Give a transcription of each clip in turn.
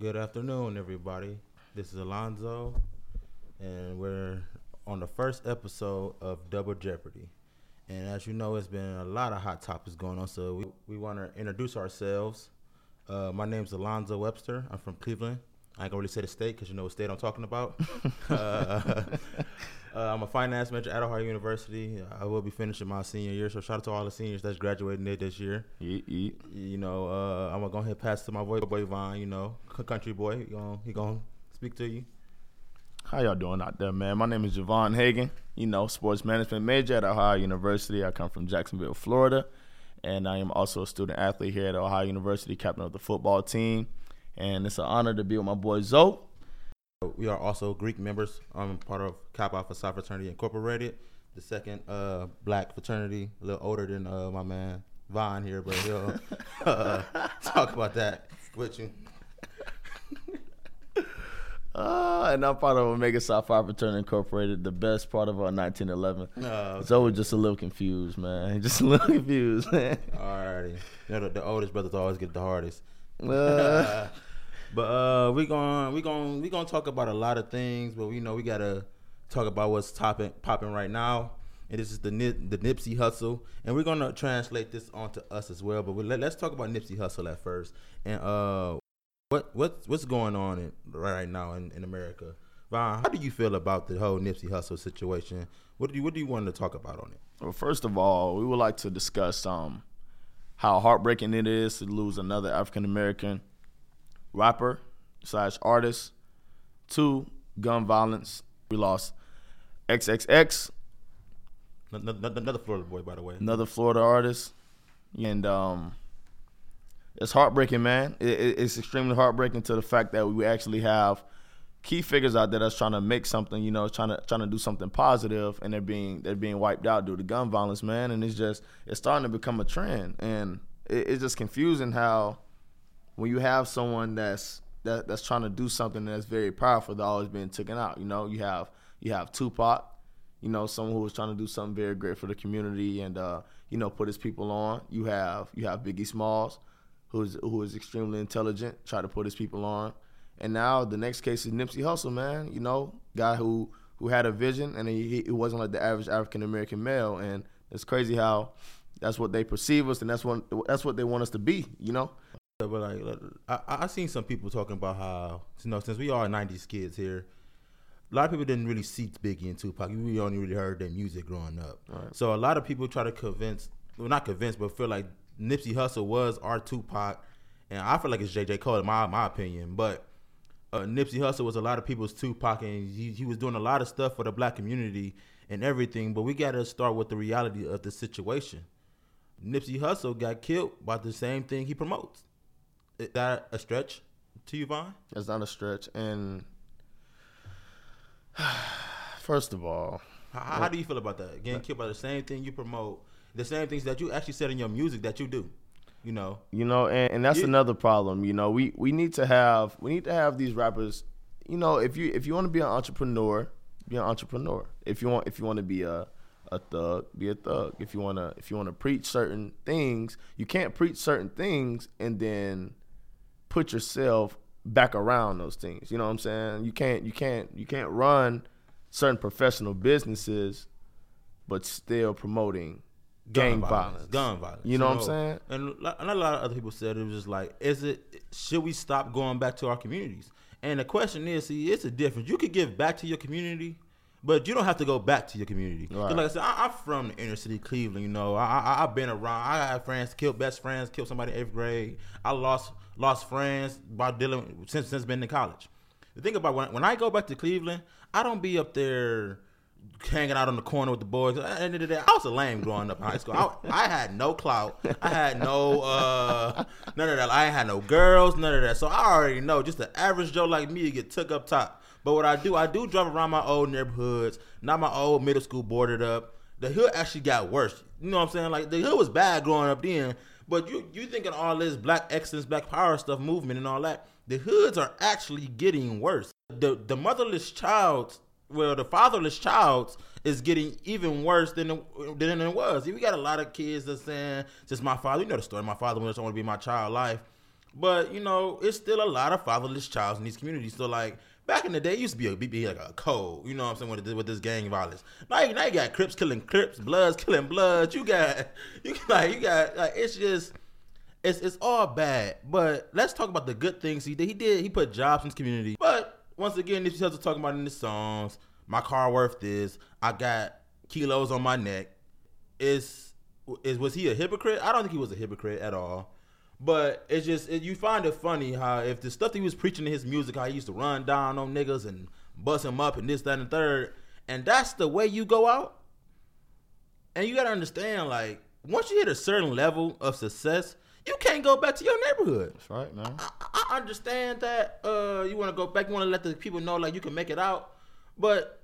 Good afternoon, everybody. This is Alonzo, and we're on the first episode of Double Jeopardy. And as you know, it's been a lot of hot topics going on, so we, we want to introduce ourselves. Uh, my name's Alonzo Webster. I'm from Cleveland. I ain't gonna really say the state because you know what state I'm talking about. uh, uh, I'm a finance major at Ohio University. I will be finishing my senior year, so shout out to all the seniors that's graduating there this year. Eat, eat. You know, uh, I'm gonna go ahead and pass to my boy, boy Vaughn. You know, country boy. He gonna he gonna speak to you. How y'all doing out there, man? My name is Javon Hagan. You know, sports management major at Ohio University. I come from Jacksonville, Florida, and I am also a student athlete here at Ohio University, captain of the football team. And it's an honor to be with my boy Zoe. We are also Greek members. I'm part of Kappa Alpha Psi Fraternity Incorporated, the second uh, black fraternity, a little older than uh, my man Vaughn here, but he'll uh, talk about that with you. Uh, and I'm part of Omega Psi Phi Fraternity Incorporated, the best part of our 1911. Uh, Zoe was just a little confused, man. Just a little confused, man. Alrighty, you know, the, the oldest brothers always get the hardest. Uh, but uh, we going we going we gonna talk about a lot of things, but we know we gotta talk about what's topping popping right now. And this is the the Nipsey Hussle, and we're gonna translate this onto us as well. But we, let, us talk about Nipsey Hussle at first, and uh, what what what's going on in, right now in, in America? Vaughn, how do you feel about the whole Nipsey Hussle situation? What do you what do you want to talk about on it? Well, first of all, we would like to discuss um, how heartbreaking it is to lose another African American rapper slash artist to gun violence. We lost XXX, Another Florida boy, by the way. another Florida artist, and um, it's heartbreaking, man. It, it, it's extremely heartbreaking to the fact that we actually have key figures out there that's trying to make something, you know, trying to trying to do something positive, and they're being they're being wiped out due to gun violence, man. And it's just it's starting to become a trend, and it, it's just confusing how when you have someone that's that, that's trying to do something that's very powerful, they're always being taken out. You know, you have you have Tupac, you know, someone who was trying to do something very great for the community and uh, you know put his people on. You have you have Biggie Smalls, who is who is extremely intelligent, try to put his people on. And now the next case is Nipsey Hussle, man. You know, guy who who had a vision and he, he wasn't like the average African American male. And it's crazy how that's what they perceive us and that's what that's what they want us to be. You know. But like, I I seen some people talking about how you know since we are '90s kids here, a lot of people didn't really see Biggie and Tupac. We only really heard their music growing up. Right. So a lot of people try to convince, well, not convince, but feel like Nipsey Hussle was our Tupac, and I feel like it's JJ Cole, in my my opinion. But uh, Nipsey Hussle was a lot of people's Tupac, and he, he was doing a lot of stuff for the black community and everything. But we got to start with the reality of the situation. Nipsey Hussle got killed by the same thing he promotes. Is that a stretch to you, Vaughn? That's not a stretch. And first of all, How, how do you feel about that? Getting killed by the same thing you promote, the same things that you actually said in your music that you do. You know, you know, and, and that's another problem. You know, we we need to have we need to have these rappers. You know, if you if you want to be an entrepreneur, be an entrepreneur. If you want if you want to be a a thug, be a thug. If you wanna if you wanna preach certain things, you can't preach certain things and then put yourself back around those things. You know what I'm saying? You can't you can't you can't run certain professional businesses but still promoting gang violence. gun violence. You know what I'm saying? And and a lot of other people said it was just like, is it? Should we stop going back to our communities? And the question is, see, it's a difference. You could give back to your community, but you don't have to go back to your community. Right. Like I said, I, I'm from the inner city, Cleveland. You know, I, I I've been around. I had friends killed, best friends killed somebody in eighth grade. I lost lost friends by dealing since since been in college. The thing about when when I go back to Cleveland, I don't be up there hanging out on the corner with the boys. At the end of the day, I was a lame growing up in high school. I, I had no clout. I had no uh, none of that. I had no girls, none of that. So I already know just the average Joe like me get took up top. But what I do, I do drive around my old neighborhoods, not my old middle school boarded up. The hood actually got worse. You know what I'm saying? Like the hood was bad growing up then. But you you thinking all this black excellence, black power stuff movement and all that. The hoods are actually getting worse. The the motherless child well, the fatherless child is getting even worse than it, than it was. We got a lot of kids that saying, "Since my father, you know the story. My father wanted to be my child life." But you know, it's still a lot of fatherless child in these communities. So like back in the day, it used to be a be like a code. You know what I'm saying with this, with this gang violence. Now, you, now you got Crips killing Crips, Bloods killing Bloods. You got you like you got like it's just. It's, it's all bad, but let's talk about the good things he did. He did. He put jobs in his community. But once again, these people talking about in the songs. My car worth this. I got kilos on my neck. Is is was he a hypocrite? I don't think he was a hypocrite at all. But it's just it, you find it funny how if the stuff that he was preaching in his music, how he used to run down on niggas and bust them up and this, that, and third, and that's the way you go out. And you gotta understand, like once you hit a certain level of success, you can't go back to your neighborhood. That's right, man. I, I understand that uh, you want to go back, you want to let the people know like you can make it out, but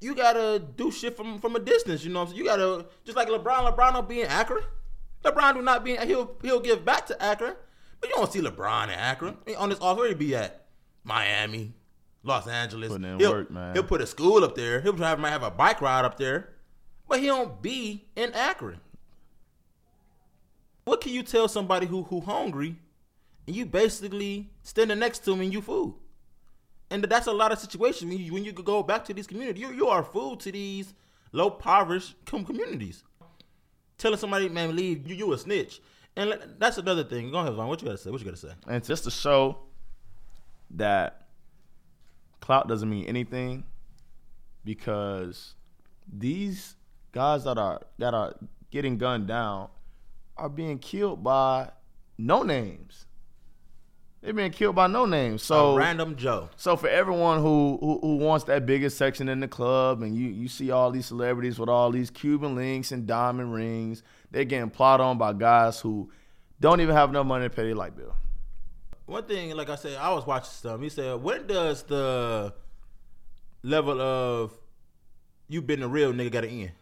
you gotta do shit from from a distance. You know, so you gotta just like LeBron. LeBron will be in Akron. LeBron will not be. He'll he'll give back to Akron, but you don't see LeBron in Akron. On this offer, he be at Miami, Los Angeles. Putting in he'll, work, man. He'll put a school up there. He'll have, might have a bike ride up there, but he don't be in Akron. What can you tell somebody who who hungry, and you basically standing next to him and you food? And that's a lot of situations when you, when you could go back to these communities. You, you are food to these low impoverished communities. Telling somebody, man, leave, you, you a snitch. And that's another thing. Go ahead, Vaughn. What you got to say? What you got to say? And it's just to show that clout doesn't mean anything because these guys that are that are getting gunned down are being killed by no names. They're been killed by no names. So a random Joe. So for everyone who, who who wants that biggest section in the club, and you you see all these celebrities with all these Cuban links and diamond rings, they're getting plotted on by guys who don't even have enough money to pay their light bill. One thing, like I said, I was watching stuff. He said, "When does the level of you been a real nigga got to end?"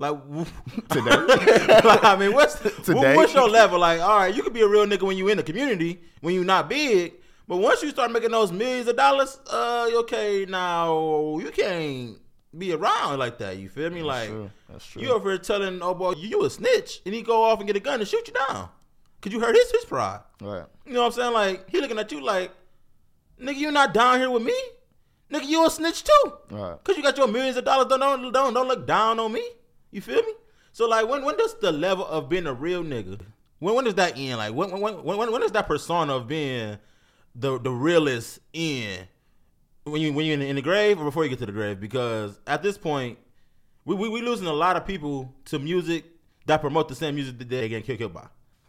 Like Today. like, I mean, what's the, Today. what's your level? Like, all right, you could be a real nigga when you in the community, when you not big, but once you start making those millions of dollars, uh, okay, now you can't be around like that. You feel me? like, true. That's true. you over here telling oh boy, you, you a snitch, and he go off and get a gun and shoot you down, cause you hurt his his pride. Right. You know what I'm saying? Like he looking at you like, nigga, you not down here with me, nigga, you a snitch too. Right. Cause you got your millions of dollars. Don't don't don't, don't look down on me. You feel me? So like, when when does the level of being a real nigga? When when does that end? Like when when when when, when is that persona of being the the realest end? When you when you're in the, in the grave or before you get to the grave? Because at this point, we we we losing a lot of people to music that promote the same music that they getting killed, killed by.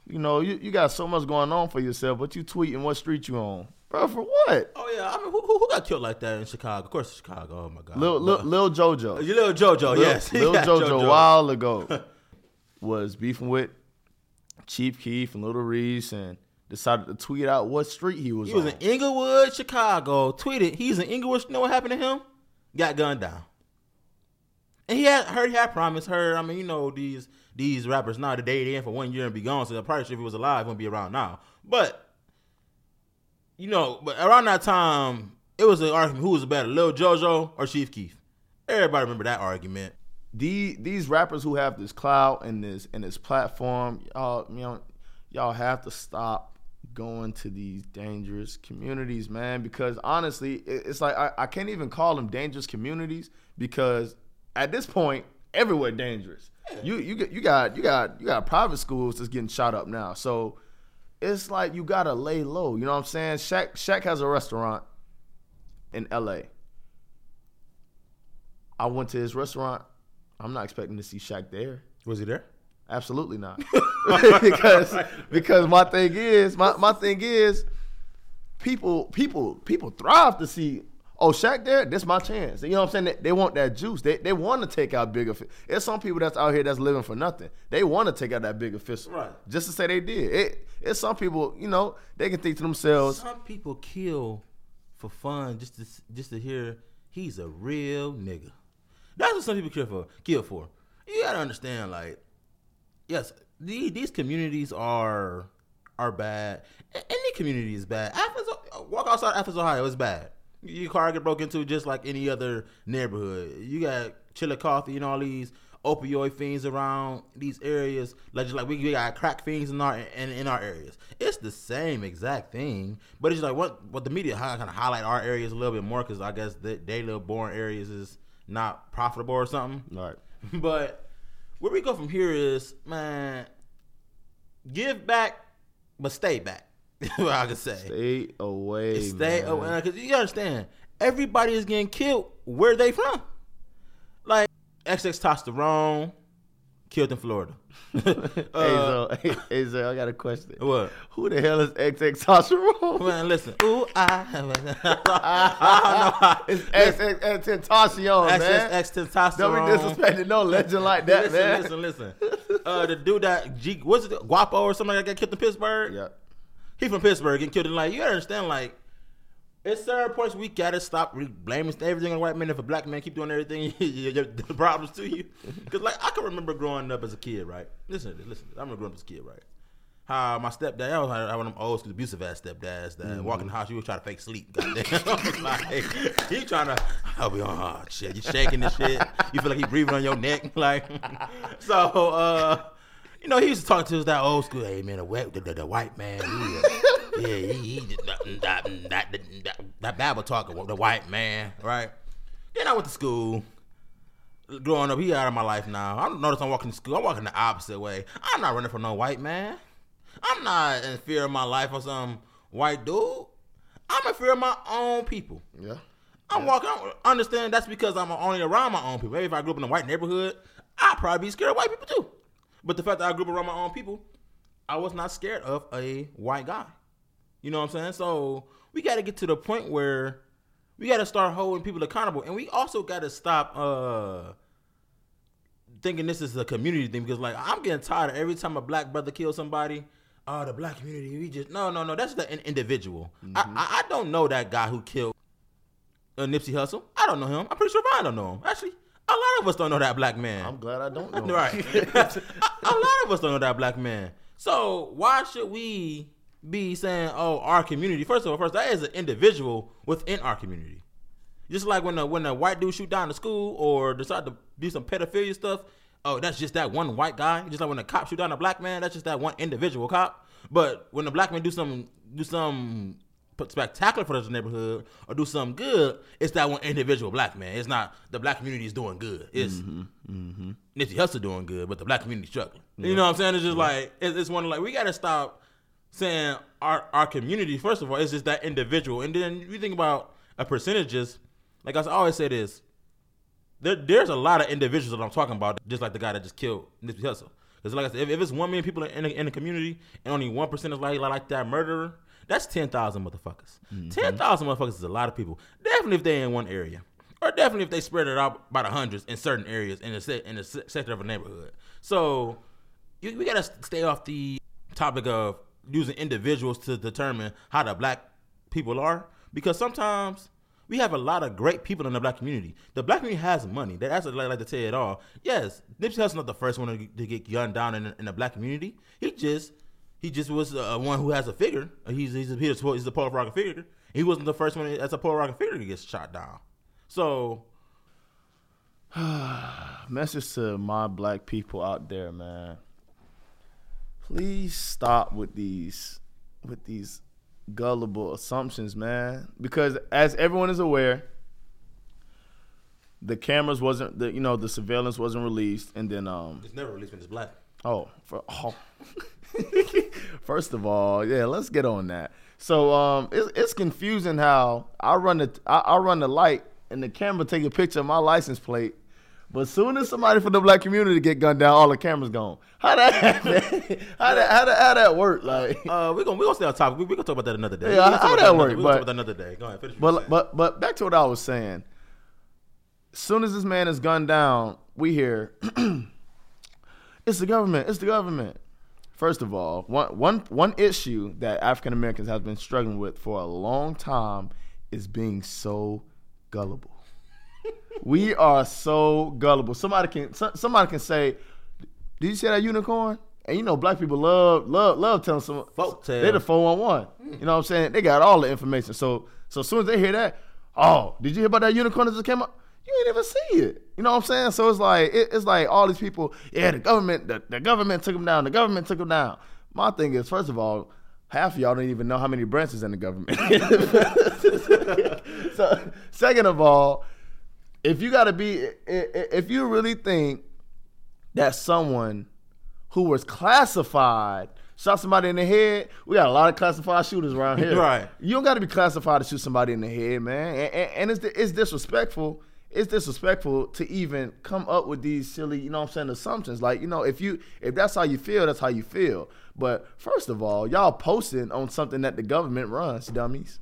You know, you, you got so much going on for yourself, but you tweeting what street you on, bro? For what? Oh yeah, I mean, who, who, got killed like that in Chicago? Of course, Chicago. Oh my god, Lil, Lil, Lil JoJo. Lil JoJo, Lil, yes, Lil Yeah, JoJo, a while ago was beefing with Chief Keef and Lil Reese and decided to tweet out what street he was on. He was on. in Englewood, Chicago. Tweeted he's in Englewood. You know what happened to him? Got gunned down. And he had heard he had promised her. I mean, you know these these rappers now the day they in for one year and be gone. So I'm probably if he was alive, wouldn't be around now. But you know, but around that time, it was an argument: who was better, Lil JoJo or Chief Keef? Everybody remember that argument. the these rappers who have this clout and this and this platform, y'all, you know, y'all have to stop going to these dangerous communities, man. Because honestly, it's like I, I can't even call them dangerous communities because at this point, everywhere dangerous. You you you got you got you got private schools that's getting shot up now. So it's like you gotta lay low. You know what I'm saying? Shaq Shaq has a restaurant in LA. I went to his restaurant. I'm not expecting to see Shaq there. Was he there? Absolutely not. because because my thing is my, my thing is people people people thrive to see oh Shaq there this my chance you know what I'm saying they, they want that juice they they want to take out bigger fish there's some people that's out here that's living for nothing they want to take out that bigger fish Right. just to say they did it it's some people you know they can think to themselves Some people kill for fun just to just to hear he's a real nigga. That's what some people kill for. Kill for. You gotta understand, like, yes, these, these communities are are bad. Any community is bad. Athens, uh, walk outside Athens, Ohio, is bad. Your car get broke into just like any other neighborhood. You got Chillicothe and all these opioid fiends around these areas, like just like we, we got crack fiends in our in, in our areas. It's the same exact thing, but it's just like what what the media kind of highlight our areas a little bit more because I guess the, they little boring areas is not profitable or something. Right. But where we go from here is, man, give back, but stay back. what I can say. Stay away. Stay man. away. Because you understand, everybody is getting killed where they from. Like, XX testosterone, killed in Florida. hey, so, hey, hey, so, I got a question. What? Who the hell is XX Testosterone? Man, listen. Ooh, I. I It's XX Tentacion, man. XXX testosterone. Don't be disrespecting no legend like that, listen, man. listen, listen. Uh, the dude that G, what's it, Guapo or something like that got killed in Pittsburgh. Yeah. He from Pittsburgh getting killed in like you understand like. It's certain points we gotta stop re- blaming everything on white men. If a black man keep doing everything, the problems to you. Because like I can remember growing up as a kid, right? Listen to this. Listen, to this. I remember growing up as a kid, right? How my stepdad, I was like one of them old school abusive ass stepdads that walk in the house, you would try to fake sleep. Goddamn, like he trying to, I'll be on hard shit. You shaking this shit. You feel like he breathing on your neck, like. so, uh, you know, he used to talk to us that old school. Hey man, the white, the, the, white man, he, uh, yeah, he, he that, that, that, that, that Bible talking, the white man, right? Then I went to school growing up, he out of my life now. I notice I'm walking to school. I'm walking the opposite way. I'm not running from no white man. I'm not in fear of my life or some white dude. I'm in fear of my own people. Yeah. I'm walking. I understand that's because I'm only around my own people. Maybe if I grew up in a white neighborhood, I'd probably be scared of white people too. But the fact that I grew up around my own people, I was not scared of a white guy. You know what I'm saying? So we got to get to the point where we got to start holding people accountable, and we also got to stop uh thinking this is a community thing because like I'm getting tired of every time a black brother kills somebody. Oh, the black community. We just no, no, no. That's the an individual. I, I I don't know that guy who killed uh, Nipsey Hussle. I don't know him. I'm pretty sure Ryan don't know him. Actually, a lot of us don't know that black man. I'm glad I don't know. Right. a, a lot of us don't know that black man. So why should we be saying, "Oh, our community"? First of all, first that is an individual within our community. Just like when a when a white dude shoot down the school or decide to do some pedophilia stuff. Oh, that's just that one white guy. Just like when a cop shoot down a black man, that's just that one individual cop. But when a black man do some do some spectacular for the neighborhood or do something good, it's that one individual black man. It's not the black community is doing good. It's Mm-hmm. Nipsey Hussle doing good, but the black community struggling. You know what I'm saying? It's just like it's, it's one of like we got to stop saying our our community. First of all, it's just that individual, and then you think about a percentages. Like I always say this, there, there's a lot of individuals that I'm talking about, just like the guy that just killed Nipsey Hussle. Because like I said, if, if it's one million people in the, in the community and only one percent is like like that murderer, that's ten thousand motherfuckers. Mm-hmm. Ten thousand motherfuckers is a lot of people. Definitely if they in one area, or definitely if they spread it out by the hundreds in certain areas in a se- in a se- sector of a neighborhood. So you, we gotta stay off the topic of using individuals to determine how the black people are, because sometimes we have a lot of great people in the black community. The black community has money. That's what I like to tell it all. Yes, Nipsey Hussle's not the first one to, to get gunned down in, in the black community. He just he just was uh, one who has a figure. He's he's a, he's a, he's a figure. He wasn't the first one as a Polaroid figure to get shot down. So Message to my black people out there, man. Please stop with these with these gullible assumptions, man. Because as everyone is aware, the cameras wasn't the you know the surveillance wasn't released, and then um it's never released when it's black. Oh, for, oh. First of all, yeah, let's get on that. So um, it's, it's confusing how I run the I, I run the light and the camera take a picture of my license plate, but soon as somebody from the black community get gunned down, all the cameras gone. How that happen? how that how that how that work? Like, Uh, we're gonna we gonna stay on topic. We, we gonna talk about that another day. Yeah, how that work, another- We but- can talk about another day. Go ahead, finish. but but but back to what I was saying. Soon as this man is gunned down, we hear it's the government. It's the government. First of all, one one one issue that African Americans have been struggling with for a long time is being so gullible. we are so gullible. Somebody can so- somebody can say, "Did you see that unicorn?" And you know, black people love love love telling some Folk tale. They're the four one one. You know what I'm saying? They got all the information. So so as soon as they hear that, oh, did you hear about that unicorn that just came up? You ain't even see it. You know what I'm saying? So it's like it, it's like all these people. Yeah, the government, the, the government took them down. The government took them down. My thing is, first of all, half of y'all don't even know how many branches in the government. so, second of all, if you got to be, if you really think that someone who was classified shot somebody in the head, we got a lot of classified shooters around here. Right. You don't got to be classified to shoot somebody in the head, man. And, and, and it's it's disrespectful. It's disrespectful to even come up with these silly, you know what I'm saying, assumptions. Like, you know, if you if that's how you feel, that's how you feel. But first of all, y'all posting on something that the government runs, dummies.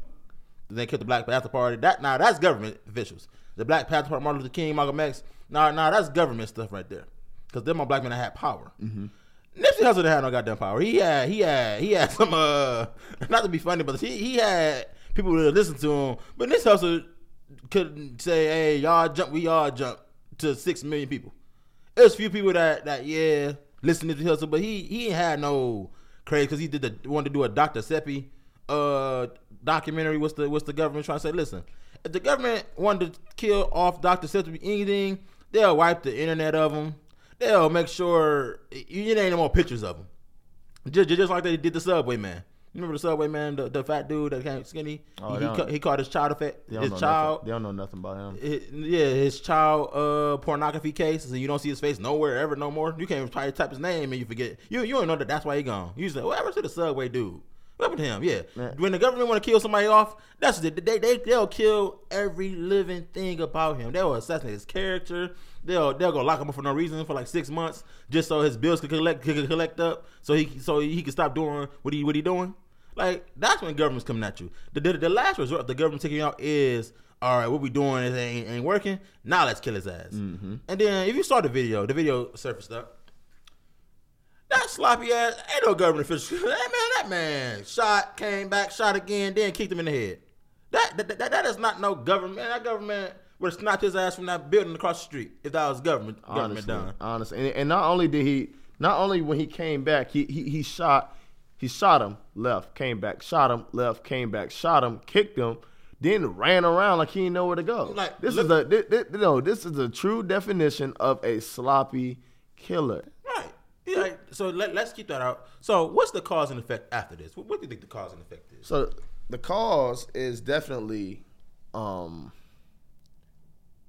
They killed the Black Panther Party. That now that's government officials. The Black Panther Party, Martin Luther King, Malcolm X. Nah, nah, that's government stuff right there. Because they're my black men that had power. Mm-hmm. Nipsey Hussle didn't have no goddamn power. He had, he had, he had some. uh Not to be funny, but he he had people to listen to him. But Nipsey Hussle couldn't say, "Hey, y'all jump, we all jump" to six million people. There's a few people that that yeah listen to Hussle, but he he had no crazy because he did the wanted to do a Dr. Sebi uh documentary. What's the what's the government trying to say? Listen, if the government wanted to kill off Dr. Sebi anything, they'll wipe the internet of them. They'll make sure you ain't no more pictures of them. Just, just like they did the Subway man. Remember the Subway man, the, the fat dude that came skinny? Oh, he, ca- he caught his child effect. His child, Nothing. They don't know nothing about him. hi- yeah, his child uh pornography cases, and you don't see his face nowhere ever no more. You can't even try to type his name and you forget. You you don't know that that's why he gone. You say, whatever to the Subway dude. What happened him? Yeah. Man. When the government want to kill somebody off, that's it. They, they they'll kill every living thing about him. They'll assassinate his character. They'll they'll go lock him up for no reason for like six months just so his bills could collect could collect up so he so he can stop doing what he what he doing. Like that's when government's coming at you. The the, the last resort the government taking out is all right. What we doing is ain't, ain't working. Now let's kill his ass. Mm-hmm. And then if you saw the video, the video surfaced up. That sloppy ass ain't no government official. That man, that man shot, came back, shot again, then kicked him in the head. That that, that, that is not no government. That government would have snapped his ass from that building across the street if that was government government honestly, done. honestly. And, and not only did he, not only when he came back, he, he he shot, he shot him left, came back, shot him left, came back, shot him, kicked him, then ran around like he didn't know where to go. Like, this look- is a this, this, no, this is a true definition of a sloppy killer. Right. Yeah, so let, let's keep that out. So what's the cause and effect after this? What, what do you think the cause and effect is? So the cause is definitely, um,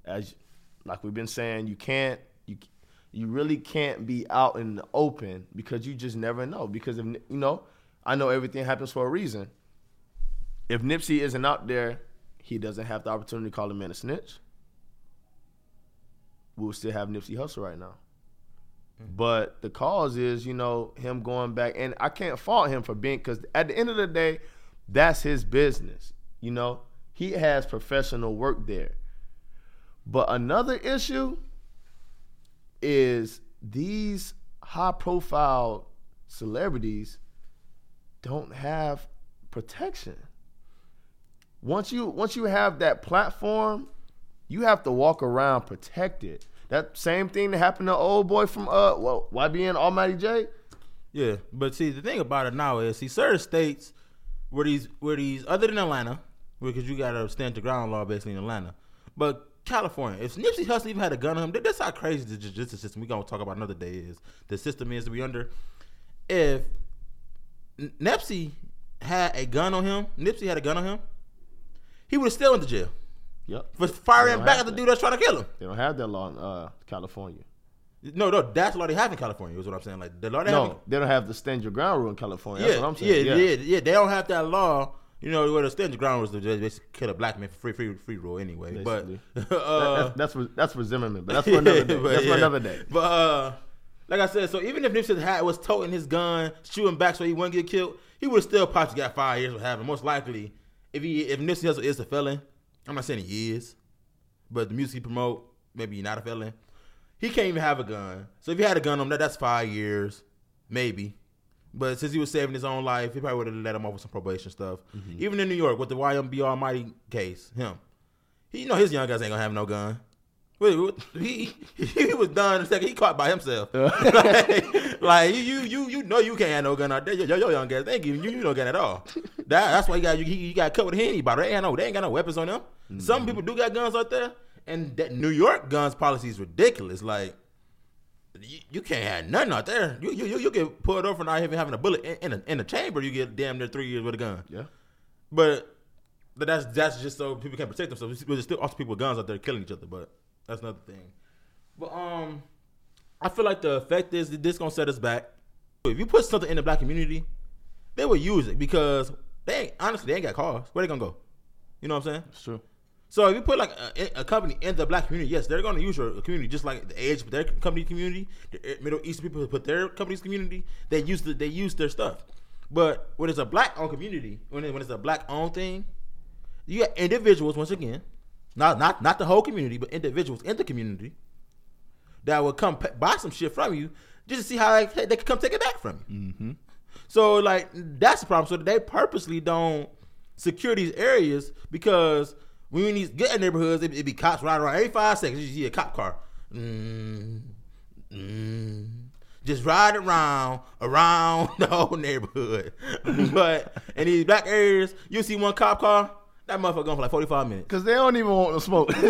as like we've been saying, you can't you you really can't be out in the open because you just never know. Because if you know, I know everything happens for a reason. If Nipsey isn't out there, he doesn't have the opportunity to call a man a snitch. We'll still have Nipsey Hussle right now. Mm-hmm. But the cause is, you know, him going back, and I can't fault him for being, because at the end of the day, that's his business. You know, he has professional work there. But another issue is these high profile celebrities don't have protection. Once you once you have that platform, you have to walk around protected. That same thing that happened to old boy from uh well, YBN Almighty Jay. Yeah, but see, the thing about it now is, see, certain states where these, where these, other than Atlanta, because you got to stand your ground law basically in Atlanta, but California, if Nipsey Hussle even had a gun on him, that- that's how crazy the justice system we gonna talk about another day is. The system is we under. If Nipsey had a gun on him, Nipsey had a gun on him, he would have still went to jail Yep. for firing back at the that. dude that's trying to kill him. They don't have that law in uh, California. No, no, that's the law they have in California. Is what I'm saying. Like the law they have. in- No, they don't have the stand your ground rule in California. That's yeah, what I'm saying. Yeah, yeah, yeah, They don't have that law. You know, where the stand your ground was to just basically kill a black man for free, free, free rule anyway. Basically. But That- uh, that's, that's for that's for Zimmerman, but that's for another day. but that's yeah. for another day. But uh, like I said, so even if Nipsey had was toting his gun, shooting back so he wouldn't get killed, he would still probably got five years for having. Most likely, if he if Nipsey Hussle is a felon, I'm not saying he is, but the music he promote, maybe he's not a felon. He can't even have a gun. So if he had a gun on him, that that's five years, maybe. But since he was saving his own life, he probably would have let him off with some probation stuff. Mm-hmm. Even in New York with the YBN Almighty case, him, he you know his young guys ain't gonna have no gun. Wait, he he was done the second he caught by himself. like, like, you you you you know you can't have no gun out there. Your, your young guys they ain't giving you you no gun at all. That, that's why you got you, you got covered henny bottle. They ain't no they ain't got no weapons on them. Some people do got guns out there, And that New York guns policy is ridiculous. Like you, you can't have nothing out there. You you you, you get pulled over for not even having a bullet in, in a in a chamber. You get damn near three years with a gun. Yeah. But but that's that's just so people can protect themselves. There's still also people with guns out there killing each other. But that's another thing. But um, I feel like the effect is that this gonna set us back. If you put something in the black community, they will use it because they ain't, honestly they ain't got cars. Where they gonna go? You know what I'm saying? It's true. So if you put like a, a company in the black community, yes, they're going to use your community just like the age their company community. The uh, Middle Eastern people put their company's community. They use the, they use their stuff. But when it's a black owned community, when it, when it's a black owned thing, you got individuals once again, not not not the whole community, but individuals in the community that would come buy some shit from you just to see how they, they can come take it back from you. Mm-hmm. So like that's the problem. So they purposely don't secure these areas because when in these good neighborhoods, it, it be cops riding around every five seconds. You see a cop car, mm, mm, just riding around around the whole neighborhood. but in these black areas, you see one cop car. That motherfucker gone for like forty five minutes. Cause they don't even want to smoke.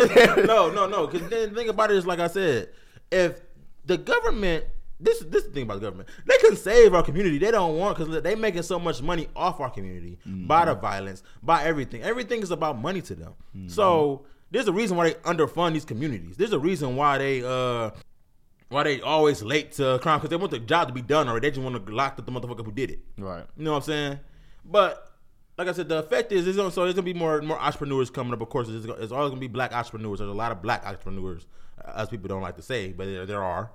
no, no, no. Because then the thing about it is, like I said, if the government, this this is the thing about the government, they can save our community. They don't want because they making so much money off our community by the violence, by everything. Everything is about money to them. So there's a reason why they underfund these communities. There's a reason why they uh why they always late to crime because they want the job to be done already. They just want to lock up the motherfucker who did it. right. You know what I'm saying? But like I said, the effect is, it's gonna, so there's gonna be more more entrepreneurs coming up. Of course, it's, it's always gonna be black entrepreneurs. There's a lot of black entrepreneurs, as people don't like to say, but there, there are.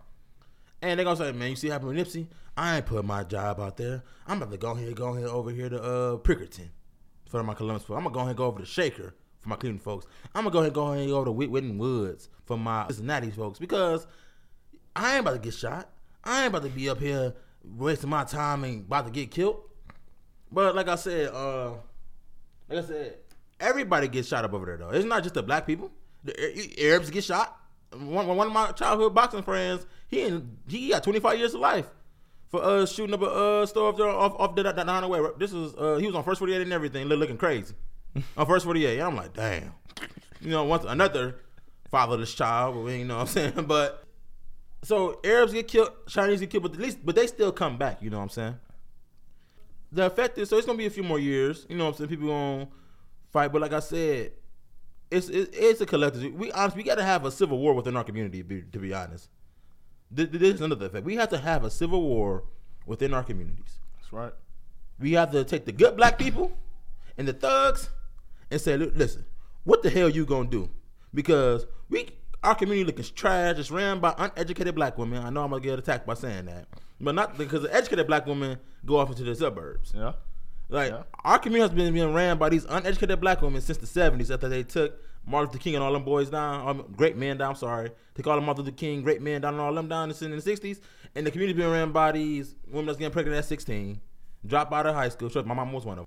And they're gonna say, man, you see what happened with Nipsey? I ain't put my job out there. I'm about to go ahead, go ahead over here to uh Pickerington for my Columbus folks. I'm gonna go ahead and go over to Shaker for my Cleveland folks. I'm gonna go ahead go ahead and go over to Whit- Whitten Woods for my Cincinnati folks because I ain't about to get shot. I ain't about to be up here wasting my time and about to get killed. But like I said, uh, like I said, everybody gets shot up over there though. It's not just the black people. The Arabs get shot. One, one of my childhood boxing friends, he in, he got 25 years of life for uh shooting up a uh store up there off off the that down the way. This was uh he was on first 48 and everything, looking crazy on first 48. I'm like, damn. You know, once another fatherless child, you know what I'm saying. But so Arabs get killed, Chinese get killed, but at least but they still come back. You know what I'm saying? The effect is so it's gonna be a few more years. You know what I'm saying? People gonna fight, but like I said, it's it, it's a collective. We honestly we got to have a civil war within our community. Be, to be honest, Th- th- this is another effect. We have to have a civil war within our communities. That's right. We have to take the good black people and the thugs and say, listen, what the hell you gonna do? Because we our community looking trash. It's ran by uneducated black women. I know I'm gonna get attacked by saying that, but not because the educated black women go off into the suburbs. Yeah. Like Yeah. our community has been being ran by these uneducated black women since the '70s. After they took Martin Luther King and all them boys down, um, great men down. I'm sorry, they call them Martin Luther King, great men down, and all them down in the '60s. And the community being ran by these women that's getting pregnant at 16, drop out of high school. Sure, my mom was one of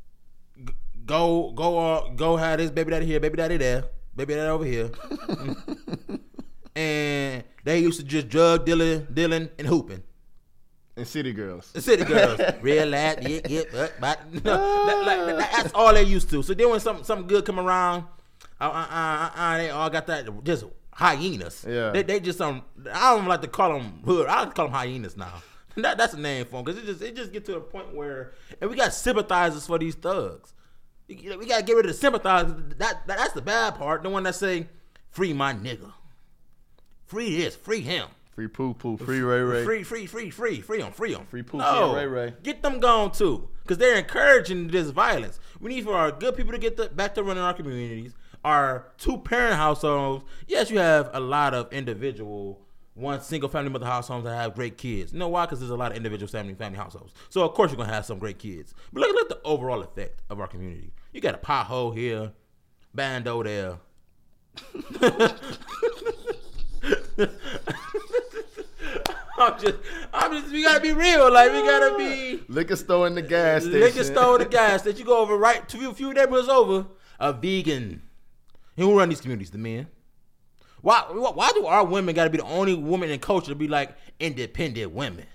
them. G- Go, go, uh, go. Have this baby daddy here, baby daddy there, baby daddy over here. and they used to just drug dealing, dealing, and hooping. And city girls. City girls, real lad, yeah, yeah, but, but no, that- like, that- that's all they used to. So then when something something good come around, uh, uh, uh, uh, they all got that just hyenas. Yeah. they, they just some. I don't like to call them hood. I like to call them hyenas now. That, that's a name for them because it just it just get to a point where and we got sympathizers for these thugs. We gotta get rid of the sympathizers. That, that that's the bad part. The one that say, "Free my nigga, free this, free him." Free poo poo. Free Ray Ray. Free, free, free, free, free them, free them. Free Pookie no. Ray Ray. Get them gone too, because they're encouraging this violence. We need for our good people to get the, back to running our communities. Our two parent households. Yes, you have a lot of individual, one single family mother households that have great kids. You know why? Because there's a lot of individual family family households. So of course you're gonna have some great kids. But look, look at the overall effect of our community. You got a pothole here, bando there. I'm just, I'm just, we gotta be real. Like we gotta be Liquor store in the gas station. liquor store, the gas that you go over right to a few neighborhoods over, a vegan. And who run these communities? The men. Why, why why do our women gotta be the only woman in culture to be like independent women?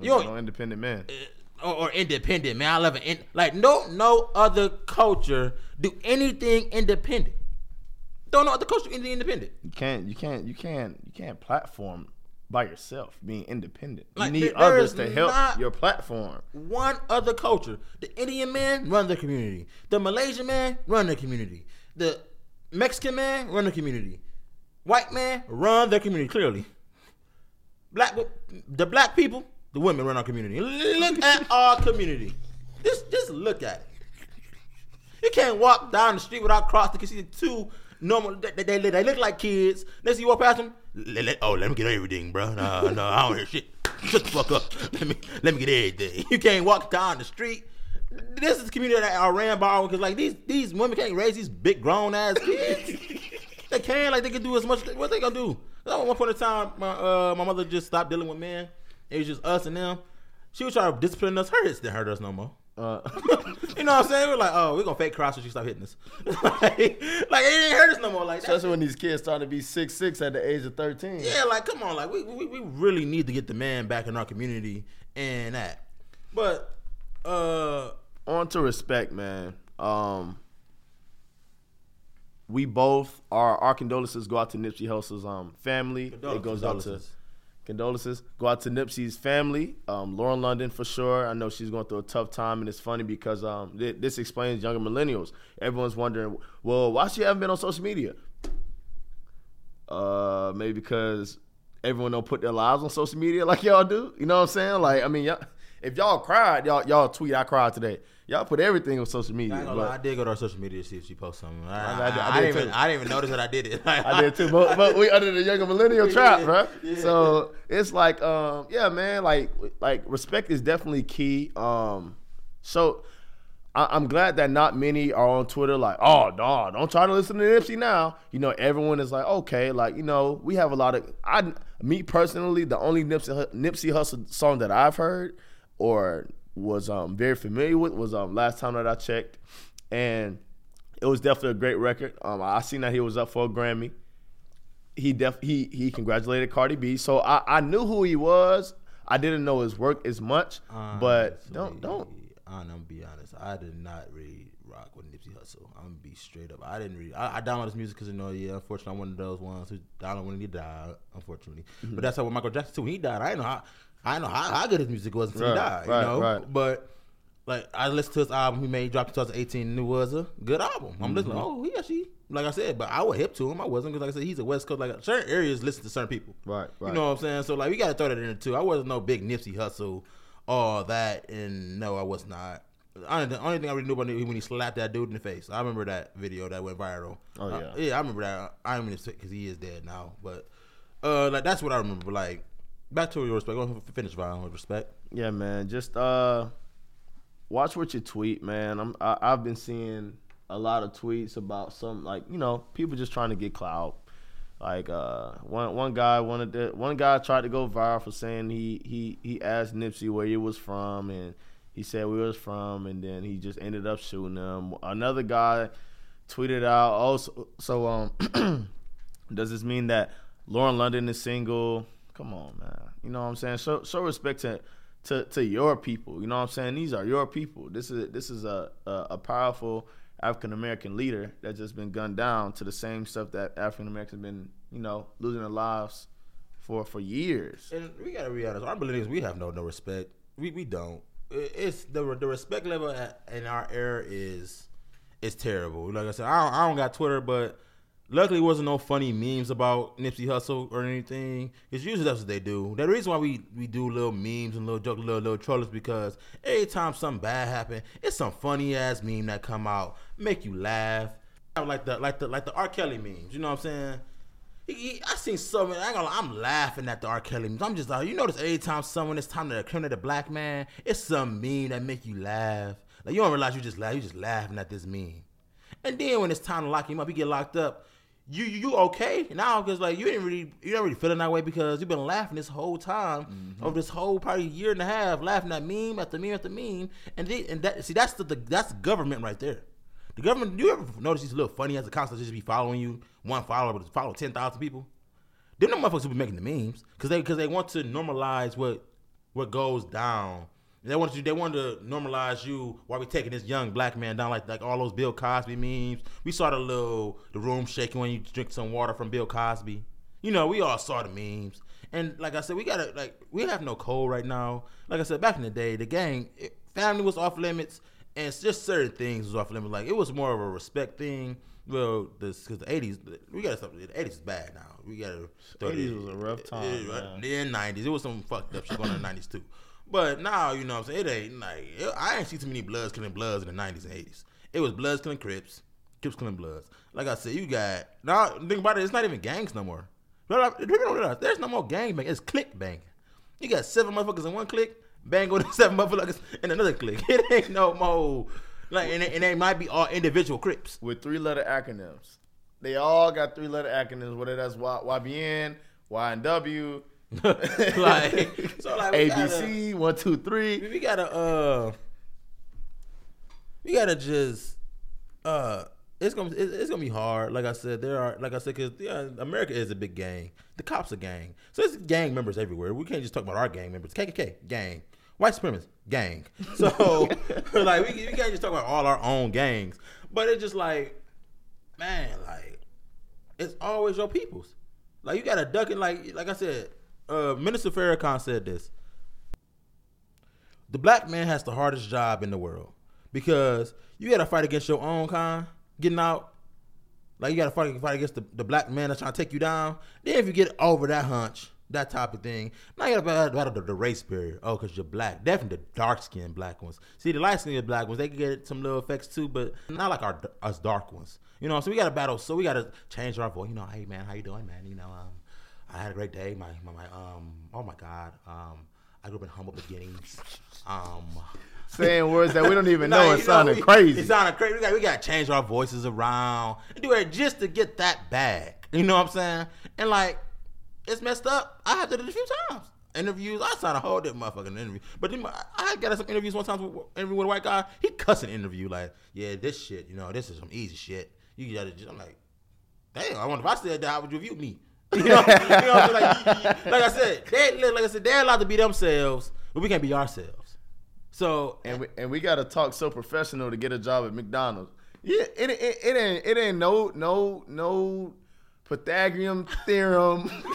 You no independent man. Uh, or, or independent man. I love it. In, like no no other culture do anything independent. Don't know coach in the independent. You can't. You can't. You can't. You can't platform by yourself. Being independent. Like, you need others to help your platform. One other culture. The Indian man run the community. The Malaysian man run the community. The Mexican man run the community. White man run their community. Clearly, black the black people, the women run our community. Look at our community. Just just look at it. You can't walk down the street without crossing. You can see the two normal. They, they, they, they look like kids. Next you walk past them. Let, let- oh, let me get everything, bro. No, no, I don't hear shit. Shut the fuck up. Let me let me get everything. You can't walk down the street. This is the community that I ran by because like these these women can't raise these big grown ass kids. they can like they can do as much. What they gonna do? At one point in time, my uh, my mother just stopped dealing with men. It was just us and them. She was trying to discipline us. Her hits didn't hurt us no more. Uh, you know what I'm saying? We're like, oh, we're gonna fake cross when she stop hitting us. like, like it ain't hurt us no more. Like, especially when these kids start to be six six at the age of thirteen. yeah, like come on, like we, we we really need to get the man back in our community and that. But uh, on to respect, man. Um, we both our our condolences go out to Nipsey Hussle's um family. it goes out to Condolences. go out to Nipsey's family. Um, Lauren London for sure. I know she's going through a tough time, and it's funny because um thi- this explains younger millennials. Everyone's wondering, well, why she haven't been on social media? Uh, maybe because everyone don't put their lives on social media like y'all do. You know what I'm saying? Like, I mean, y'all, if y'all cried, y'all y'all tweet, I cried today. Y'all put everything on social media. I, lie, I did go to our social media to see if she posted something. I, I- I, I- I did didn't even. I didn't even notice that I did it. I did too, but, but we under the younger millennial trap, bro. yeah. So it's like, um, yeah, man, like, like respect is definitely key. Um, so I, I'm glad that not many are on Twitter like, oh, no, don't try to listen to Nipsey now. You know, everyone is like, okay, like you know, we have a lot of. I, me personally, the only Nipsey Nipsey Hussle song that I've heard or was um very familiar with was um last time that I checked, and it was definitely a great record. Um, I seen that he was up for a Grammy. He def he he congratulated Cardi B. So I, I knew who he was. I didn't know his work as much, but don't don't. I'm gonna be honest. I did not really rock with Nipsey Hussle. I'm gonna be straight up. I didn't really. I, I downloaded his music because you know, yeah. Unfortunately, I'm one of those ones who downloaded when he died. Unfortunately, Mm-hmm. but that's how with Michael Jackson too. When he died, I didn't know how. I know how, how good his music was until he died. right, you know, right. but. Like I listened to his album he made dropped in 2018 and it was a good album. I'm listening. Mm-hmm. Oh, he actually like I said, but I was hip to him. I wasn't because like I said, he's a West Coast. Like certain areas listen to certain people. Right, right. You know what I'm saying? So like we gotta throw that in there too. I wasn't no big Nipsey Hussle, all that, and no, I was not. I, the only thing I really knew about him when he slapped that dude in the face. I remember that video that went viral. Oh, Uh, yeah. yeah, I remember that. I to because he is dead now, but uh, like that's what I remember. Like back to your respect. Go finish Vaughn with respect. Yeah, man. Just uh, watch what you tweet, man. I'm I, I've been seeing a lot of tweets about some like you know people just trying to get clout. Like uh, one one guy wanted to, one guy tried to go viral for saying he he he asked Nipsey where he was from and he said where he was from and then he just ended up shooting him. Another guy tweeted out, oh so, so um, does this mean that Lauren London is single? Come on, man. You know what I'm saying? Show show respect to to, to your people. You know what I'm saying? These are your people. This is this is a a, a powerful African American leader that's just been gunned down to the same stuff that African Americans have been, you know, losing their lives for for years. And we gotta be honest. Our millennials, we have no no respect. We we don't. It's the the respect level at, in our era is is terrible. Like I said, I don't, I don't got Twitter, but luckily it wasn't no funny memes about Nipsey Hussle or anything. Because usually that's what they do. The reason why we we do little memes and little joke, little little troll is because every time something bad happen, it's some funny ass meme that come out make you laugh. Like the like the like the R. Kelly memes. You know what I'm saying? He, he- I seen so many. I I'm laughing at the R. Kelly memes. I'm just like, you notice every time someone it's time to incriminate a black man, it's some meme that make you laugh. Like you don't realize you just laugh, you just laughing at this meme. And then when it's time to lock him up, he get locked up. You you, okay now? Because like you didn't really you not really feeling that way because you've been laughing this whole time mm-hmm. over this whole probably year and a half, laughing at meme after meme after meme. And they, and that see that's the, the that's government right there. The government, do you ever notice these little funny as the cops that just be following you, one follower, but follow ten thousand people? Them the motherfuckers who be making the memes because they because they want to normalize what what goes down They wanted to they wanted to normalize you while we taking this young black man down like like all those Bill Cosby memes. We saw the little the room shaking when you drink some water from Bill Cosby. You know, we all saw the memes. And like I said, we gotta like we have no code right now. Like I said, back in the day, the gang it, family was off limits, and it's just certain things was off limits. Like it was more of a respect thing. Well, this because the eighties, we got to The eighties is bad now. We got to. Eighties was a rough time. man. Then nineties, it was some fucked up shit going on in the nineties too. But now, you know what I'm saying? It ain't like it, I ain't see too many Bloods killing Bloods in the nineties and eighties. It was Bloods killing Crips, Crips killing Bloods. Like I said, you got now. Think about it. It's not even gangs no more. There's no more gang bang. It's click bang. You got seven motherfuckers in one click, bang with seven motherfuckers in another click. It ain't no more. Like and, and they might be all individual Crips. with three letter acronyms. They all got three letter acronyms, whether that's Y- YBN, YNW, like so, like we gotta- ABC, one, two, three. we gotta uh we gotta just uh it's gonna it's, it's gonna be hard. Like i said there are like i said because yeah america is a big gang. The cops a gang. So it's gang members everywhere. We can't just talk about our gang members. Kkk gang. White supremacists gang. So like we, we can't just talk about all our own gangs. But it's just like man like it's always your peoples. Like you gotta duck it like like i said uh minister farrakhan said this the black man has the hardest job in the world because you got to fight against your own kind, getting out. Like you got to fight, fight against the, the black man that's trying to take you down. Then if you get over that hunch, that type of thing, now you got to battle, the, the race barrier. Oh, because you're black. Definitely the dark skinned black ones. See, the light skinned black ones, they can get some little effects too, but not like our us dark ones. You know, so we got to battle. So we got to change our voice. You know, hey man, how you doing, man? You know, um, I had a great day. My, my, my um, oh my God, um, I grew up in humble beginnings. Um, Saying words that we don't even Nah, know. you It sounded we- crazy. It sounded crazy. We got we got to change our voices around and do it just to get that bag. You know what I'm saying? And like, it's messed up. I have did it a few times. Interviews. I signed a whole different motherfucking interview. But then I- I got some interviews one time with interview with a white guy. He cussing interview like, yeah, this shit. You know, this is some easy shit. You gotta. Just, I'm like, damn. I wonder if I said that, how would you view me? You know, you know what I'm saying? Like, like I said, they, like I said, they're allowed to be themselves, but we can't be ourselves. So and we, and we got to talk so professional to get a job at McDonald's. Yeah, it, it, it ain't it ain't no no no Pythagorean theorem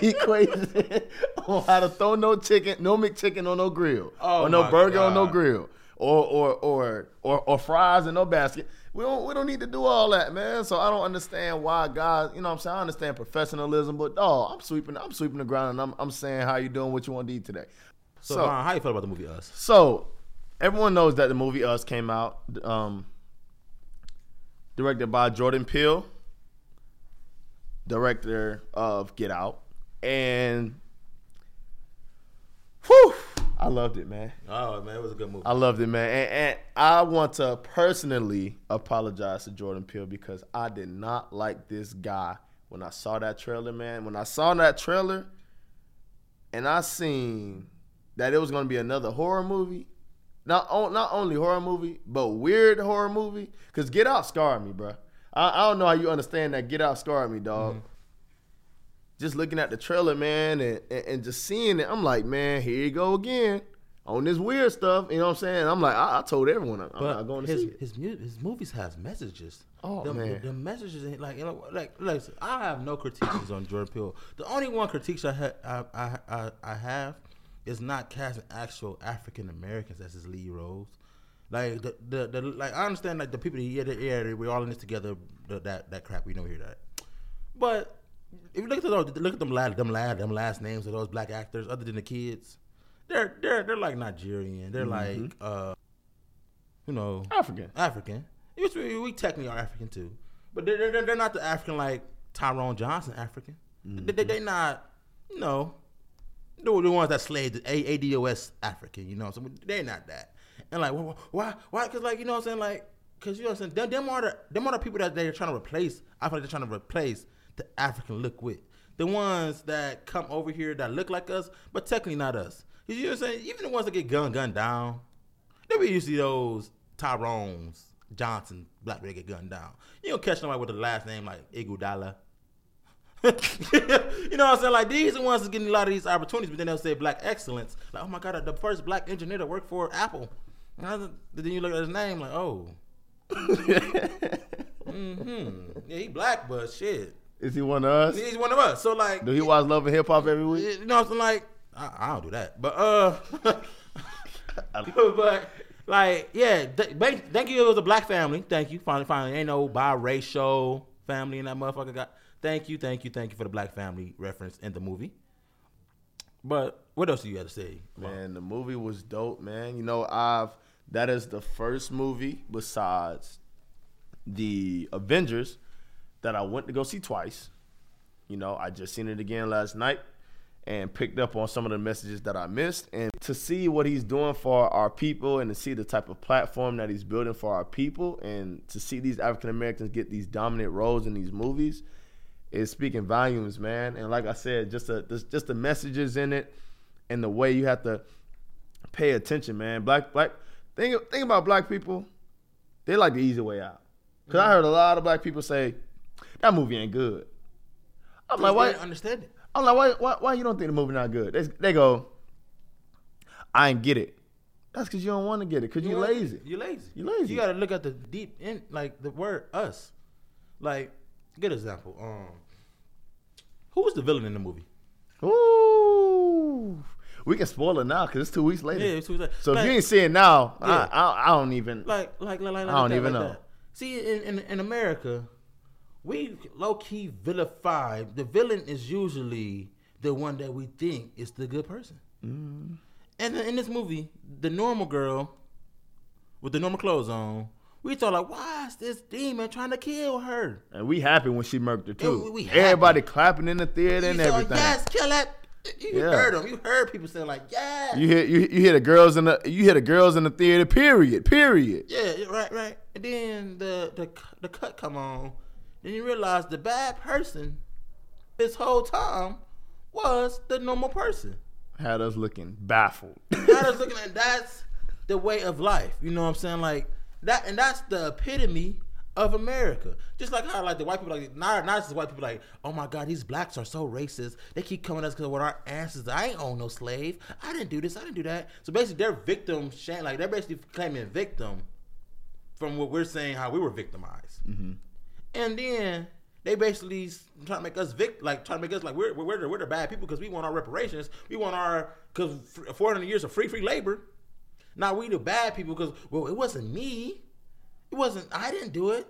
equation on how to throw no chicken, no McChicken on no grill, Oh or no burger on no grill, or or or or or fries in no basket. We don't we don't need to do all that, man. So I don't understand why guys, you know what I'm saying? I understand professionalism, but oh, I'm sweeping I'm sweeping the ground and I'm I'm saying how you doing, what you want to eat today. So, Vaughn, how you feel about the movie Us? So, everyone knows that the movie Us came out, um, directed by Jordan Peele, director of Get Out, and whew, I loved it, man. Oh man, it was a good movie. I loved it, man. And, and I want to personally apologize to Jordan Peele because I did not like this guy when I saw that trailer, man. When I saw that trailer and I seen that it was going to be another horror movie, not, on, not only horror movie, but weird horror movie, because Get Out scarred me, bro. I, I don't know how you understand that Get Out scarred me, dog. Mm-hmm. Just looking at the trailer, man, and, and, and just seeing it, I'm like, man, here you go again on this weird stuff. You know what I'm saying? I'm like, I, I told everyone I'm but not going to his see it. his, mu- his movies has messages. Oh, the, man. the, the messages like you know like listen, I have no critiques on Jordan Peele. The only one critiques I ha- I, I I I have is not casting actual African Americans as his lead roles. Like the, the the like I understand like the people yeah, yeah we're all in this together the, that that crap we know hear that, but if you look at those look at them last them them last names of those black actors other than the kids, they're they're they're like Nigerian. They're like uh, you know African. African. Which we, we technically are African too, but they're, they're, they're not the African like Tyrone Johnson African. They, they, they not, you know, the, the ones that slaved the A- ADOS African, you know. So they're not that. And like, wh- wh- why? Why? Because like, you know what I'm saying? Like, because you know what I'm saying? Them, them are the them are the people that they're trying to replace. I feel like they're trying to replace the African look with the ones that come over here that look like us, but technically not us. You know what I'm saying? Even the ones that get gunned gunned down, they be usually those Tyrone's, Johnson, black people that get gunned down. You don't catch nobody with a last name like Iguodala. you know what I'm saying? Like these are the ones that's getting a lot of these opportunities, but then they'll say black excellence. Like, oh my god, the first black engineer to work for Apple. And then you look at his name, like, oh, hmm, yeah, he black, but shit, Is he one of us? he's one of us. So like, Do he watch Love and Hip Hop every week? you know what I'm saying? Like, I, I don't do that, but uh, but like, yeah, th- thank you. It was a black family. Thank you. Finally, finally, ain't no biracial family in that motherfucker. Got thank you, thank you, thank you for the black family reference in the movie. But what else do you have to say? about- Man, the movie was dope, man. You know, I've that is the first movie besides the Avengers that I went to go see twice. You know, I just seen it again last night and picked up on some of the messages that I missed. And to see what he's doing for our people and to see the type of platform that he's building for our people and to see these African Americans get these dominant roles in these movies is speaking volumes, man. And like I said, just the just- the messages in it and the way you have to pay attention, man. Black black think think about black people, they like the easy way out. because I mm-hmm. heard a lot of black people say that movie ain't good. I'm like, why? understand it. I'm like, why, why? Why you don't think the movie not good? They, they go, I ain't get it. That's because you don't want to get it because you wanna- lazy. You lazy. You lazy. You gotta look at the deep in like the word us. Like, good example. Um, who was the villain in the movie? Ooh, we can spoil it now because it's two weeks later. Yeah, it's who was that? so like, if you ain't see it now, Yeah. I, I, I don't even. like, like, like, like I don't that, even like know. that. See, in, in in America, we low key vilify. The villain is usually the one that we think is the good person. Mm. And in this movie, the normal girl with the normal clothes on, we thought like, why is this demon trying to kill her? and we happy when she murked her too. we- we happy. Everybody clapping in the theater and saw, everything. Yes, kill that. You Yeah. heard them. You heard people saying like, yes. You hear you, you hear the girls in the you hear the girls in the theater. Period. Period. Yeah, yeah, right, right. And then the the the cut come on. Then you realize the bad person this whole time was the normal person. Had us looking baffled. I was looking at that's the way of life. You know what I'm saying? Like that, and that's the epitome of America. Just like how like the white people like not not just white people like, oh my god, these blacks are so racist. They keep coming at us because what our ancestors. I ain't own no slave. I didn't do this. I didn't do that. So basically, they're victim shame. Like they're basically claiming victim from what we're saying how we were victimized. Mm-hmm. And then they basically trying to make us vict, like trying to make us like we're we're, we're, the, bad people because we want our reparations. We want our because 400 years of free free labor. Now we the bad people because well it wasn't me, it wasn't I didn't do it.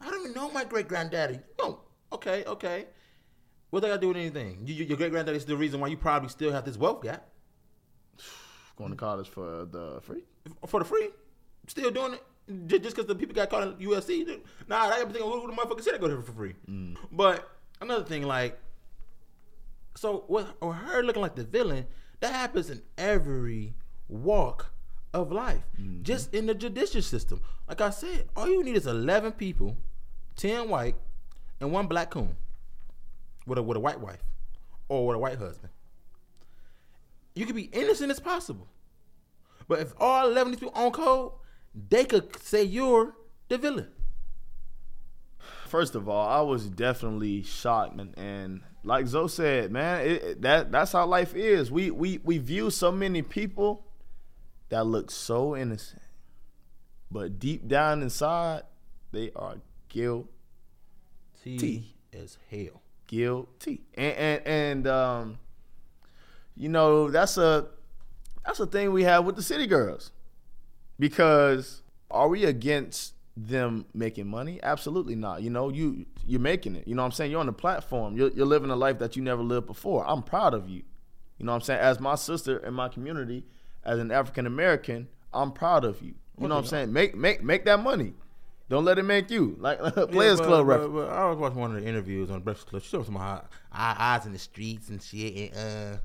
I don't even know my great granddaddy. Oh, okay, okay. What they got to do with anything? You, you- your great granddaddy is the reason why you probably still have this wealth gap Going to college for the free. for the free. Still doing it just because the people got caught in USC. dude. Nah, I got to think who the motherfucker said I go there for free. Mm. But another thing, like, so with or her looking like the villain, that happens in every walk of life. Mm-hmm. Just in the judicial system. Like I said, all you need is eleven people, ten white, and one black coon with a with a white wife or with a white husband. You can be innocent as possible. But if all 11 of these people on code, they could say you're the villain. First of all, I was definitely shocked, man. And like Zoe said, man, it, it- that that's how life is. We we we view so many people that look so innocent, but deep down inside, they are guilty. T as hell. guilty. And and and um, you know that's a that's a thing we have with the city girls, because are we against them making money? Absolutely not. You know you you're making it. You know what I'm saying you're on the platform. You're, you're living a life that you never lived before. I'm proud of you. You know what I'm saying as my sister in my community, as an African American, I'm proud of you. You know what I'm saying? Make make make that money. Don't let it make you like Players Yeah, but- Club but- reference. but I was watching one of the interviews on Breakfast Club. She how I eyes in the streets and shit, and uh,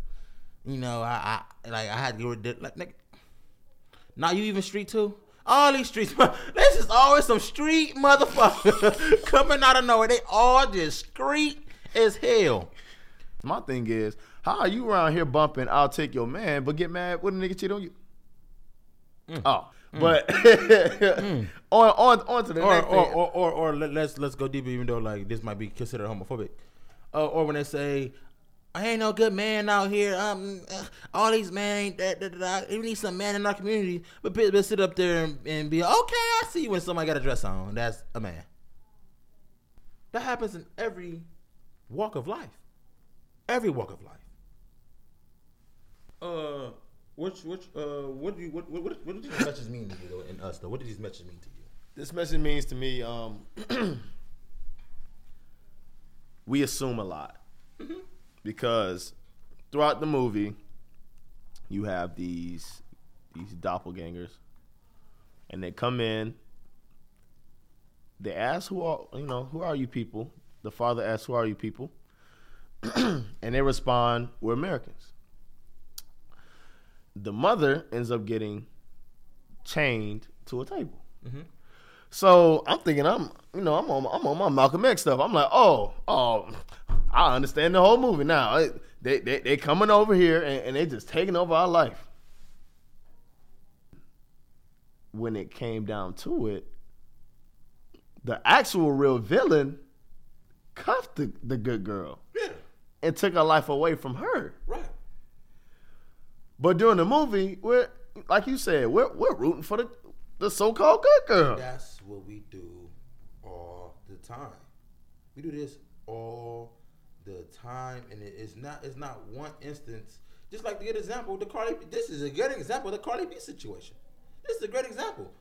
you know, I, I like I had to go with like, nigga. Now you even street too? All these streets, this is always some street motherfucker coming out of nowhere. They all just street as hell. My thing is, how are you around here bumping? I'll take your man, but get mad when a nigga cheat on you. Mm. Oh, but on on on to the or next or, thing. or or or let- let's let's go deeper, even though like this might be considered homophobic. uh, or when they say, "I ain't no good man out here." Um, uh, all these men ain't that. that, that. We need some man in our community, but people but sit up there and, and be okay. I see when somebody got a dress on. That's a man. That happens in every walk of life. Every walk of life. Uh, which which uh, what do you what what what, what did these messages mean to you though, in us though? What did these messages mean to you? This message means to me, um, we assume a lot because throughout the movie, you have these these doppelgangers, and they come in. They ask who are you know who are you people? The father asks who are you people, and they respond we're Americans. The mother ends up getting chained to a table. Mm-hmm. So I'm thinking I'm you know I'm on I'm on my Malcolm X stuff. I'm like, oh, oh, I understand the whole movie now. It- They they they coming over here and, and they just taking over our life. When it came down to it, the actual real villain cuffed the, the good girl Yeah, and took her life away from her. right. But during the movie, we're like you said, we're we're rooting for the the so-called good girl. That's what we do all the time. We do this all the time, and it is not. It's not one instance. Just like the good example, the Cardi. This is a good example the Cardi B situation. This is a great example.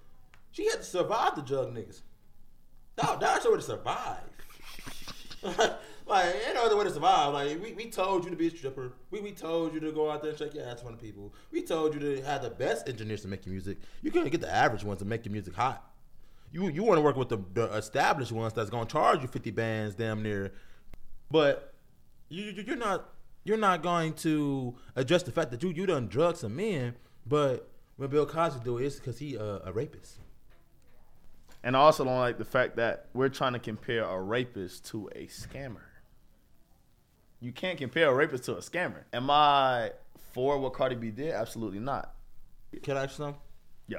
She had to survive the drug niggas. Dog, that's the way to survive. like, ain't no other way to survive. Like, we, we told you to be a stripper. We, we told you to go out there and shake your ass in front of people. We told you to have the best engineers to make your music. You couldn't get the average ones to make your music hot. You you want to work with the, the established ones that's gonna charge you fifty bands damn near, but you you- you're not you're not going to address the fact that you you done drugged some men. But when Bill Cosby do it, it's because he uh, a rapist. And I also don't like the fact that we're trying to compare a rapist to a scammer. You can't compare a rapist to a scammer. Am I for what Cardi B did? Absolutely not. Can I ask you something? Yeah.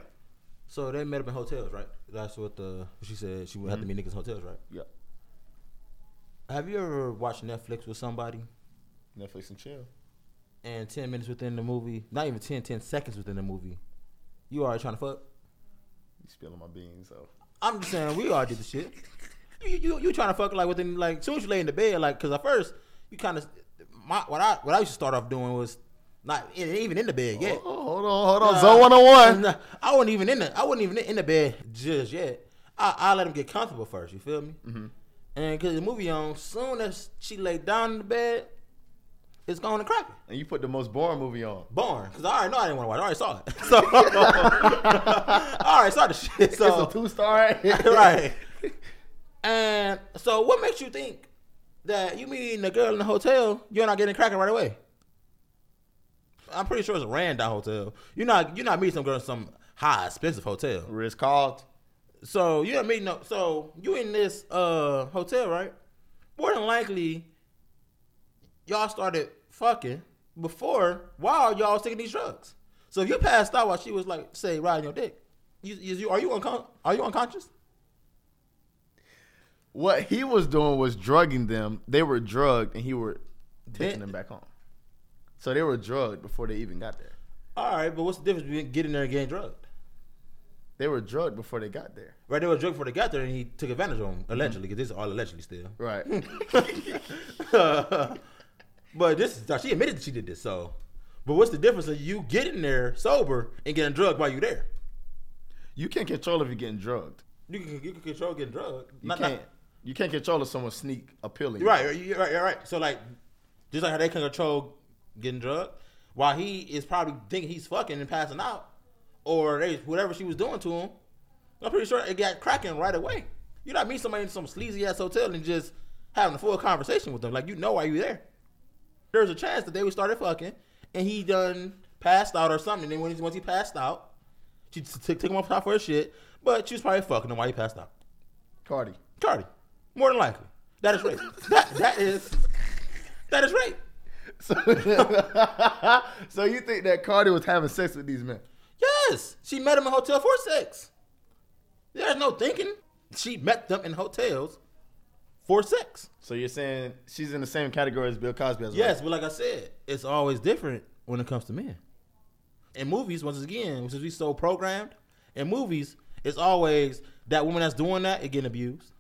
So they met up in hotels, right? That's what the she said. She would have to meet niggas in hotels, right? Yeah. Have you ever watched Netflix with somebody Netflix and chill. and ten minutes within the movie, not even 10, 10 seconds within the movie, you already trying to fuck? You spilling my beans, so. I'm just saying we all did the shit. You you you trying to fuck like within like soon as you lay in the bed like because at first you kind of my what I what I used to start off doing was not in, even in the bed yet. Oh, hold on, hold on. Nah. Zone 101. Nah, I wasn't even in the I wasn't even in the bed just yet. I I let him get comfortable first. You feel me? Mm-hmm. And because the movie on, soon as she laid down in the bed, it's going to crack. And you put the most boring movie on. Born, because I already know I didn't want to watch. I already saw it. So I already saw the shit. So it's a two star. right. And so, what makes you think that you meeting a girl in the hotel, you're not getting cracking right away? I'm pretty sure it's a Randall hotel. You're not you're not meeting some girl in some high expensive hotel. Ritz Carlton. So you're not meeting no. So you in this uh hotel, right? More than likely, y'all started fucking before while y'all was taking these drugs. So if you passed out while she was like, say, riding your dick, you, you, you are you uncon- are you unconscious? What he was doing was drugging them. They were drugged, and he were taking them back home. So they were drugged before they even got there. All right, but what's the difference between getting there and getting drugged? They were drugged before they got there. Right, they were drugged before they got there, and he took advantage of them allegedly, because this is all allegedly still. Right. but this is she admitted that she did this. So, but what's the difference of you getting there sober and getting drugged while you're there? you can't control if you're getting drugged. You can you can control getting drugged. You Not- can't. not- You can't control if someone sneak a pill in. you. right, right, right, right, right. So like, just like how they can control getting drugged, while he is probably thinking he's fucking and passing out, or they whatever she was doing to him. I'm pretty sure it got cracking right away. You're not meeting somebody in some sleazy ass hotel and just having a full conversation with them. Like you know why you there. There's a chance that they would started fucking and he done passed out or something. And then when he, once he passed out, she t- took took him off top for his shit. But she was probably fucking him while he passed out. Cardi. Cardi, more than likely, that is rape. that that is that is rape. So, so you think that Cardi was having sex with these men? Yes, she met him in hotel for sex. There's no thinking. She met them in hotels for sex. So you're saying she's in the same category as Bill Cosby as Yes, well? but like I said, it's always different when it comes to men. In movies, once again, since we so programmed, in movies, it's always that woman that's doing that is getting abused.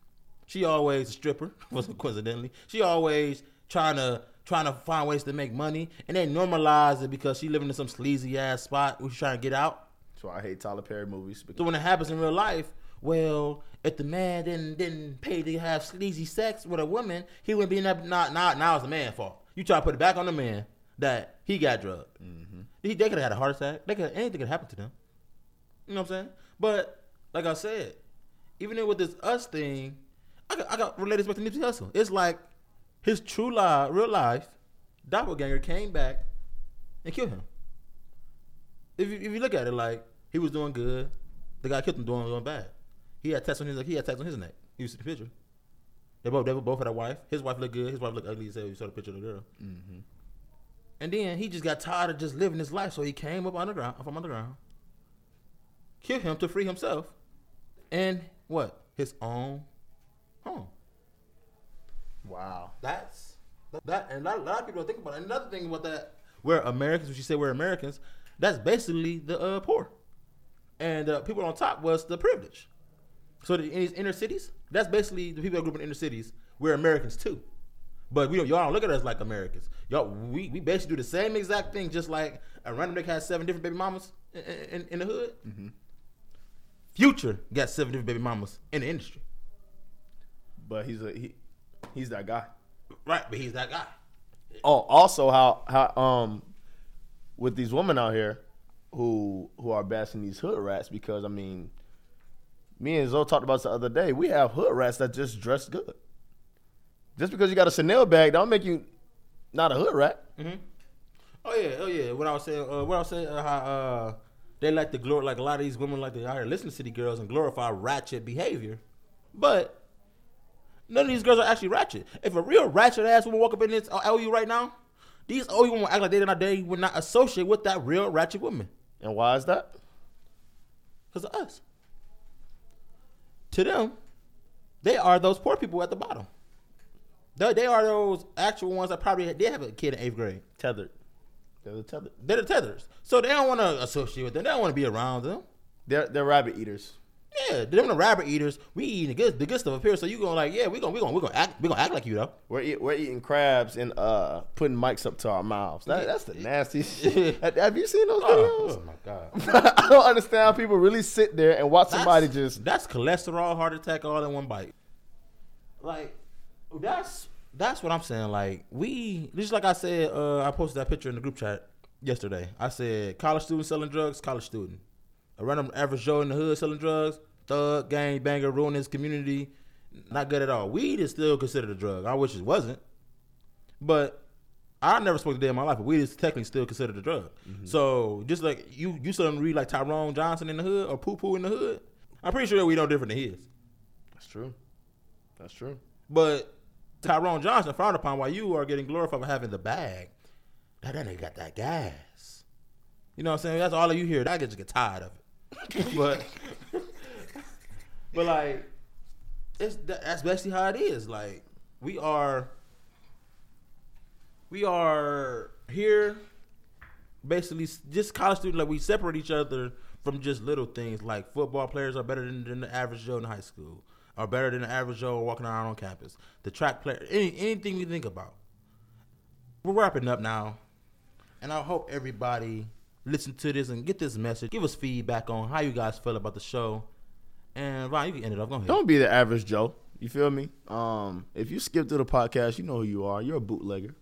She always a stripper, coincidentally. She always trying to trying to find ways to make money, and they normalize it because she living in some sleazy ass spot where she's trying to get out. Why I hate Tyler Perry movies. So when it happens in real life, well, if the man didn't didn't pay to have sleazy sex with a woman, he wouldn't be in that. Not now, now it's the man's fault. You try to put it back on the man that he got drugged. Mm-hmm. He, they could have had a heart attack. They could anything could happen to them. You know what I'm saying? But like I said, even with this us thing, I got, I got related back to Nipsey Hussle. It's like his true life, real life doppelganger came back and killed him. If you, if you look at it, like he was doing good, the guy killed him doing doing bad. He had tats on his he had tats on his neck. You see the picture. They both they both had a wife. His wife looked good. His wife looked ugly. As hell. You saw the picture of the girl. Mm-hmm. And then he just got tired of just living his life, so he came up underground from underground, killed him to free himself, and what his own home. wow. That's that, and a lot, a lot of people don't think about it. Another thing about that, we're Americans. When she said we're Americans, that's basically the uh, poor, and uh, people on top was the privilege. So the, in these inner cities, that's basically the people that grew up in inner cities. We're Americans too, but we don't. Y'all don't look at us like Americans. Y'all, we, we basically do the same exact thing, just like a random nigga has seven different baby mamas in, in, in the hood. Future got seven different baby mamas in the industry. But he's a he, he's that guy. Right, but he's that guy. Oh, also how how um with these women out here who who are bashing these hood rats because I mean, me and Zoe talked about this the other day. We have hood rats that just dress good. Just because you got a Chanel bag, don't make you not a hood rat. Oh yeah, oh yeah. What I was saying, uh, what I was saying, uh, how uh, they like to glor like a lot of these women like to out here listen to city girls and glorify ratchet behavior, but none of these girls are actually ratchet. If a real ratchet ass woman walk up in this OU right now, these OU women act like they did not they would not associate with that real ratchet woman And why is that? because of us. To them, they are those poor people at the bottom. They, they are those actual ones that probably they have a kid in eighth grade. Tethered. They're the tethered. They're the tethers, so they don't want to associate with them. They don't want to be around them. They're they're rabbit eaters. Yeah, them the rabbit eaters. We eating the good, the good stuff up here. So you gonna like, yeah, we gonna we gonna we gonna act we gonna act like you though. We're eat, we're eating crabs and uh putting mics up to our mouths. That, that's the nasty shit. Have- you seen those videos? Oh, my god, I don't understand how people really sit there and watch somebody That's- just. that's cholesterol, heart attack, all in one bite. Like that's that's what I'm saying. Like we just like I said, uh, I posted that picture in the group chat yesterday. I said college student selling drugs, college student. A random average Joe in the hood selling drugs, thug, gang banger, ruining his community. Not good at all. Weed is still considered a drug. I wish it wasn't. But I never smoked a day in my life, but weed is technically still considered a drug. Mm-hmm. So just like you, you still read like Tyrone Johnson in the hood or Poo Poo in the hood. I'm pretty sure we know different than his. That's true. That's true. But Tyrone Johnson frowned upon while you are getting glorified for having the bag. That that nigga got that gas. You know what I'm saying? That's all of you hear. I just get tired of it. but but like it's that's basically how it is. Like we are we are here basically just college students like we separate each other from just little things. Like football players are better than, than the average joe in high school are better than the average joe walking around on campus. The track player any, anything we think about. We're wrapping up now and i hope everybody listen to this and get this message. Give us feedback on how you guys feel about the show and Ryan, you can end it off. Go ahead. Don't be the average Joe. You feel me? Um, if you skip through the podcast, you know who you are. You're a bootlegger.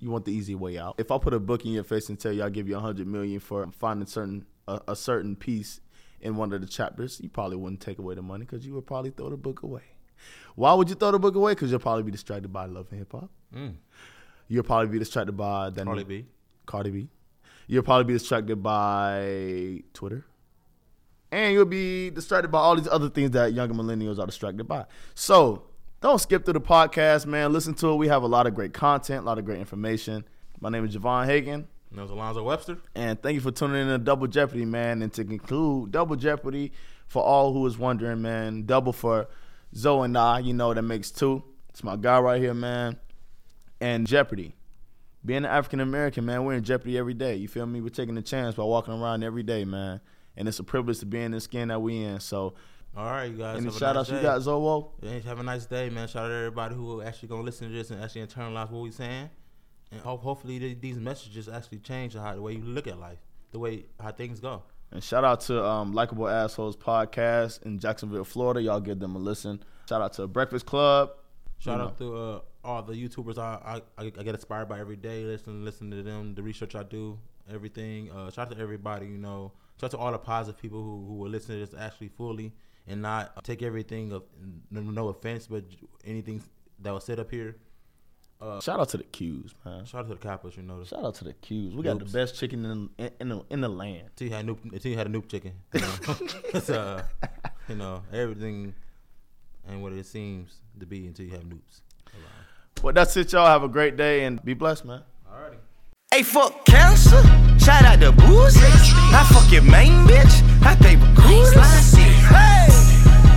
You want the easy way out. If I put a book in your face and tell you I'll give you a hundred million for finding certain a, a certain piece in one of the chapters, you probably wouldn't take away the money because you would probably throw the book away. Why would you throw the book away? Because you'll probably be distracted by love and hip hop. Mm. You'll probably be distracted by that Cardi new- B. Cardi B. You'll probably be distracted by Twitter. And you'll be distracted by all these other things that younger millennials are distracted by. So don't skip through the podcast, man. Listen to it. We have a lot of great content, a lot of great information. My name is Javon Hagan. And that was Alonzo Webster. And thank you for tuning in to Double Jeopardy, man. And to conclude, Double Jeopardy, for all who is wondering, man, double for Zoe and I, you know, that makes two. It's my guy right here, man. And Jeopardy. Being an African American, man, we're in jeopardy every day. You feel me? We're taking a chance by walking around every day, man. And it's a privilege to be in the skin that we in. So, All right, you guys. any shout nice outs you got, Zowo? Yeah, have a nice day, man. Shout out to everybody who actually gonna listen to this and actually internalize what we saying, and hope hopefully th- these messages actually change how the way you look at life, the way how things go. And shout out to um, Likeable Assholes Podcast in Jacksonville, Florida. Y'all give them a listen. Shout out to Breakfast Club. Shout You know. out to uh, all the YouTubers I, I I I get inspired by every day. Listen, listen to them, the research I do, everything. Uh, shout out to everybody, you know. Shout out to all the positive people who who will listen to this actually fully and not take everything of no, no offense, but anything that was said up here. Uh, Shout out to the Qs, man. shout out to the coppers, you know. Shout out to the Qs. We got Oops. the best chicken in in, in, the, in the land. Until you had Noop, until you had a Noop chicken. You know, it's, uh, you know everything and what it seems to be until you have Noops. Well, that's it, y'all. Have a great day and be blessed, man. Alrighty. Hey, fuck cancer. Shout out to Boosie. I fuck your main bitch. I pay for cruises. Hey.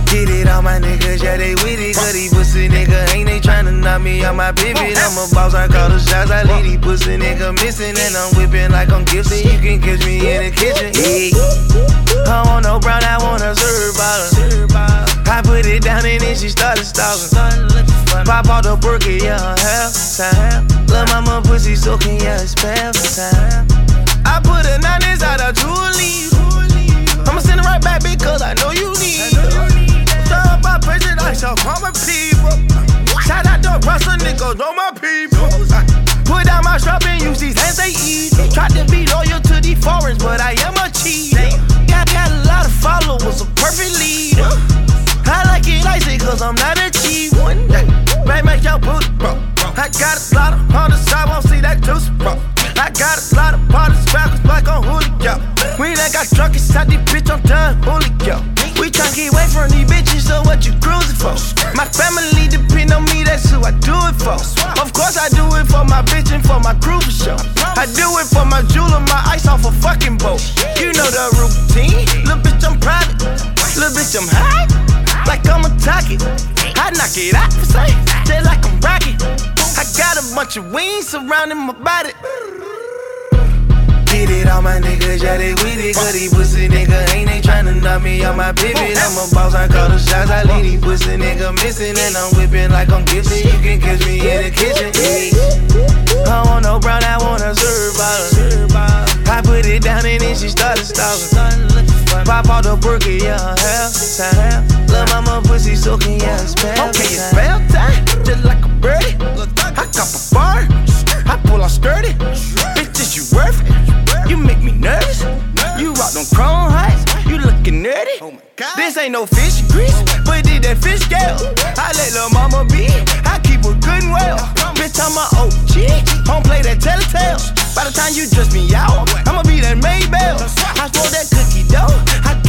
Get it all my niggas, yeah, they with it. Cause these pussy nigga ain't they tryna knock me out my pivot. I'm a boss, I call the shots, I lead these pussy nigga missing. And I'm whipping like I'm gifted. You can catch me in the kitchen. Yeah. I want no brown, I want a serve bottle. I put it down and then she started stalking. Pop out the burger, yeah, half time. Lil' mama pussy soaking, yeah, it's bath time. I put a nine inside a Julie. I'ma send it right back because I know you need. Shout out my president, I shall call my people. Shout out to Russell niggas, all my people. Put down my strap and use these hands they eat. Tried to be loyal to these foreigners, but I am a cheater. Got, got a lot of followers, a perfect leader. I like it icy cause I'm not a cheap one. May make your booty bro. I got a lot of hunters, got drunk inside this bitch, I'm done, Julio. We tryna get away from these bitches, so what you cruising for? My family depend on me, that's who I do it for. Of course I do it for my bitch and for my crew for sure. I do it for my jeweler, my ice off a fucking boat. You know the routine, little bitch I'm private, little bitch I'm high like I'm a target. I knock it out for sight, just like I'm rocket. I got a bunch of wings surrounding my body. Get it, all my niggas, yeah, they with it. Cause these pussy nigga ain't they tryna knock me out my pivot. I'm a boss, I call the shots, I leave these pussy nigga missing. And I'm whipping like I'm gifted. You can catch me in the kitchen. I want no brown, I want a serve bottle. I put it down and then she started stalking. Pop out the burger, yeah, half time. Lil' mama pussy soaking, yeah, it's bath Okay, it's bath time, just like a birdie. I cop a bar, I pull out sturdy. Bitch, is you worth it? You make me nervous. You rock them chrome heights, you looking nerdy. Oh this ain't no fish grease, but did that fish scale. I let lil' mama be, I keep her good and well. Bitch, I'm a OG, don't play that telltale. By the time you dress me out, I'ma be that Maybell. I roll that cookie dough,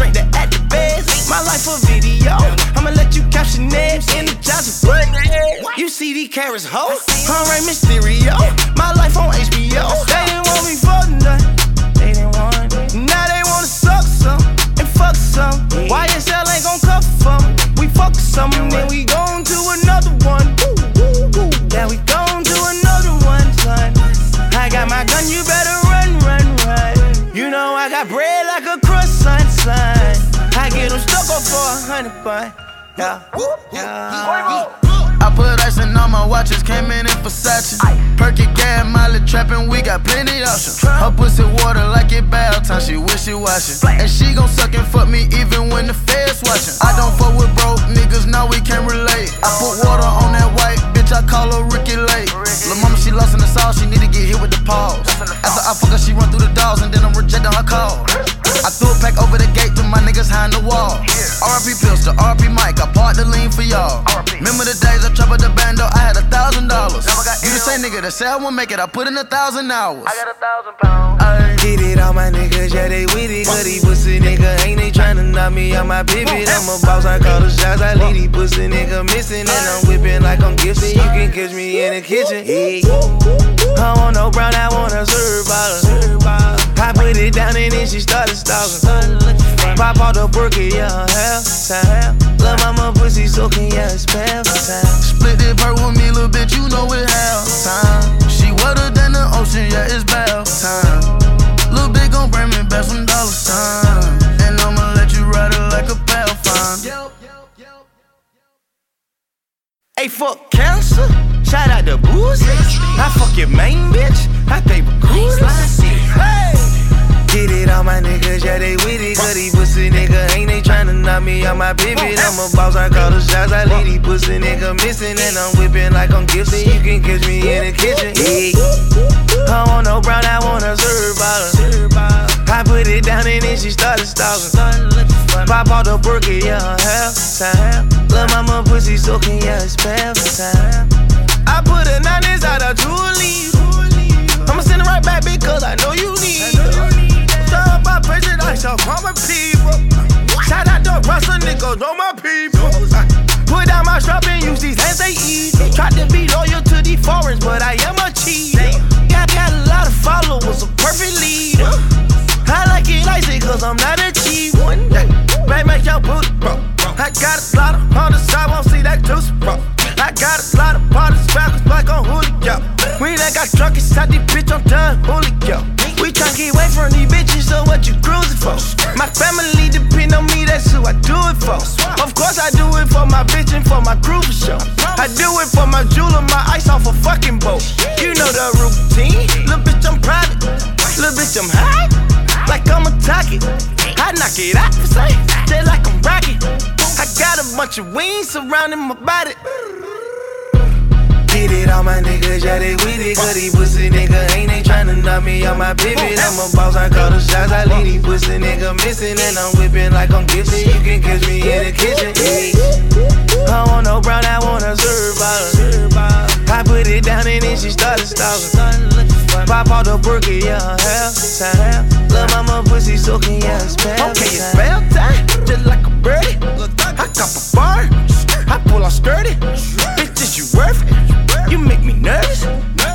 Drink that at the best. My life a video, I'ma let you caption it. Energize button. You see these carrots, ho? Alright, Mysterio. My life on HBO. They didn't want me for nothing. They didn't want it. Now they wanna suck some and fuck some. YSL ain't gon' for me. We fuck some, then we gon' do another one. Yeah, we gon' do another one, son. I got my gun, you better run, run, run. You know I got bread like a croissant, up for a hundred bun. Yeah, yeah. I put ice in all my watches, came in in Versace. Perky gas, mileage trapping, we got plenty options. Her pussy water like it bath time, she wish she washing. And she gon' suck and fuck me even when the feds watching. I don't fuck with broke niggas, now we can't relate. I put water on that white bitch, I call her Ricki Lake. Lil' mama, she lost in the sauce, she need to get hit with the paws. After I fuck her, she run through the doors and then I'm rejecting her call. I threw a pack over the gate to my niggas behind the wall. RP pills to RP Mike, I part the lean for y'all. Remember the days I troubled the bando, I had a thousand dollars. You the same nigga that said I won't make it, I put in a thousand hours. I got a thousand pounds. Get it, all my niggas, yeah, they with it. Cause these pussy nigga ain't they tryna knock me out my pivot. I'm a boss, I call the shots, I leave these pussy nigga missing. And I'm whipping like I'm gifted. You can catch me in the kitchen. Yeah. I want no brown, I want a serve bottle. I put it down and then she started stalking. Pop out the burger, yeah, half time. Love mama pussy soaking, yeah, it's bath time. Split that part with me, little bitch, you know it half time. She wetter than the ocean, yeah, it's bath time. Little bitch gon' bring me back some dollar sign. And I'ma let you ride it like a Pathfinder. Hey, fuck cancer. Shout out to Boosie. I fuck your main bitch. I pay for coolers. Hey! Get it all my niggas, yeah, they with it. Cause these pussy nigga ain't they tryna knock me out my pivot. I'm a boss, I call the shots, I leave these pussy nigga missing. And I'm whipping like I'm gifted. You can catch me in the kitchen. Yeah. I want no brown, I want a serve bottle. I put it down and then she started stalking. Pop out the burger, yeah, half time. Love my mama pussy soaking, yeah, it's bath time. My people. Shout out to Russell niggas, all my people. Put down my strap and use these hands they eat. Tried to be loyal to these foreigns, but I am a cheat. Got, got a lot of followers, a perfect leader. I like it icy cause I'm not a cheap one. May make your booty bro. I got a lot of hunters, I won't see that juice, bro. I got a lot of parties, rappers like on Julio. We done got drunk inside this bitch, I'm done, Julio. We tryna get away from these bitches, so what you cruising for? My family depend on me, that's who I do it for. Of course I do it for my bitch and for my crew for sure. I do it for my jeweler, my ice off a fucking boat. You know the routine, little bitch I'm private, little bitch I'm high like I'm a target. I knock it out for sight, just like I'm rocket. I got a bunch of wings surrounding my body. Get it all my niggas, yeah, they with it. Cause these pussy nigga ain't they tryna knock me out my pivot. I'm a boss, I call the shots, I leave these pussy nigga missing. And I'm whipping like I'm gifted. You can catch me in the kitchen. Yeah. I want no brown, I want a serve bottle. I put it down and then she started stalking. Pop out the burger, yeah, half time. Love mama pussy soaking, yeah, it's bath Okay, it's bath time, just like a birdie. I cop a bar, I pull out sturdy. Bitch, is you worth it? You make me nervous.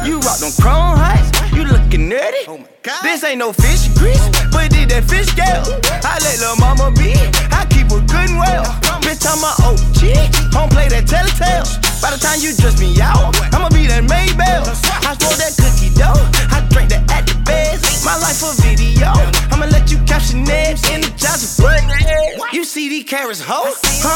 You rock them chrome heights, you looking nerdy. Oh this ain't no fish grease, but did that fish scale. I let lil' mama be, I keep her good and well. Bitch, I'm a OG, don't play that telltale. By the time you dress me out, I'ma be that Maybell. I smoke that cookie dough, I drink that at the best. My life a video, I'ma let you caption it. Energize button. You see these carrots, ho?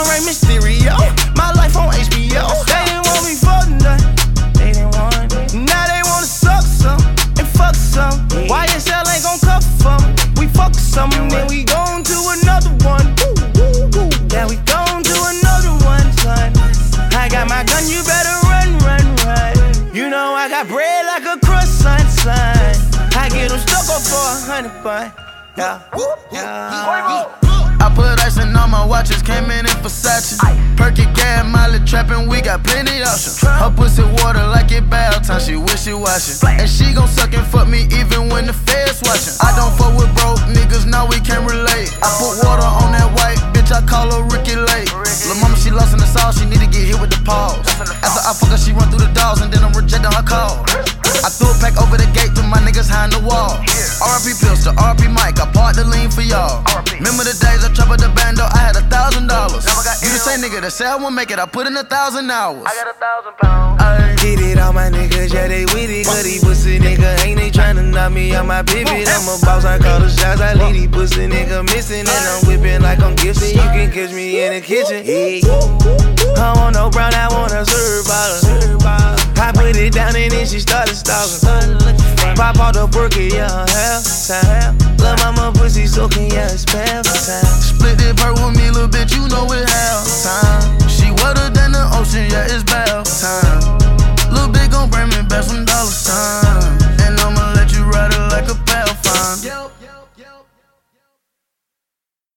Rey Mysterio. My life on HBO. They didn't want me for nothing. They didn't want it. Now they wanna suck some and fuck some. YSL ain't gon' cover for. We fuck some, then we hundred bun. Yeah, yeah. I put ice in all my watches, came in in Versace. Perky gas, mileage trapping, we got plenty options. Her pussy water like it bath time, she wish wishy washy. And she gon' suck and fuck me even when the feds watching. I don't fuck with broke niggas, now we can't relate. I put water on that white bitch, I call her Ricki Lake. Lil' mama, she lost in the sauce, she need to get hit with the paws. After I fuck her, she run through the dolls, and then I'm rejecting her call. I threw a pack over the gate to my niggas behind the wall. RP pills to RP Mike, I part the lean for y'all. Remember the days I troubled the bando, I had a thousand dollars. You the same nigga that said I won't make it, I put in a thousand hours. I got a thousand pounds. Get it, all my niggas, yeah, they with it. Cause these pussy nigga ain't they tryna knock me out my pivot. I'm a boss, I call the shots, I leave these pussy nigga missing. And I'm whipping like I'm gifted. You can catch me in the kitchen. Hey. I want no brown, I want a serve bottle. I put it down and then she started stalking. Pop out the Berkey, yeah, her half time. Love mama pussy soaking, yeah, it's half time. Split it part with me, little bitch, you know it halftime. She wetter than the ocean, yeah, it's bath time. Little bitch gon' bring me back some dollar signs.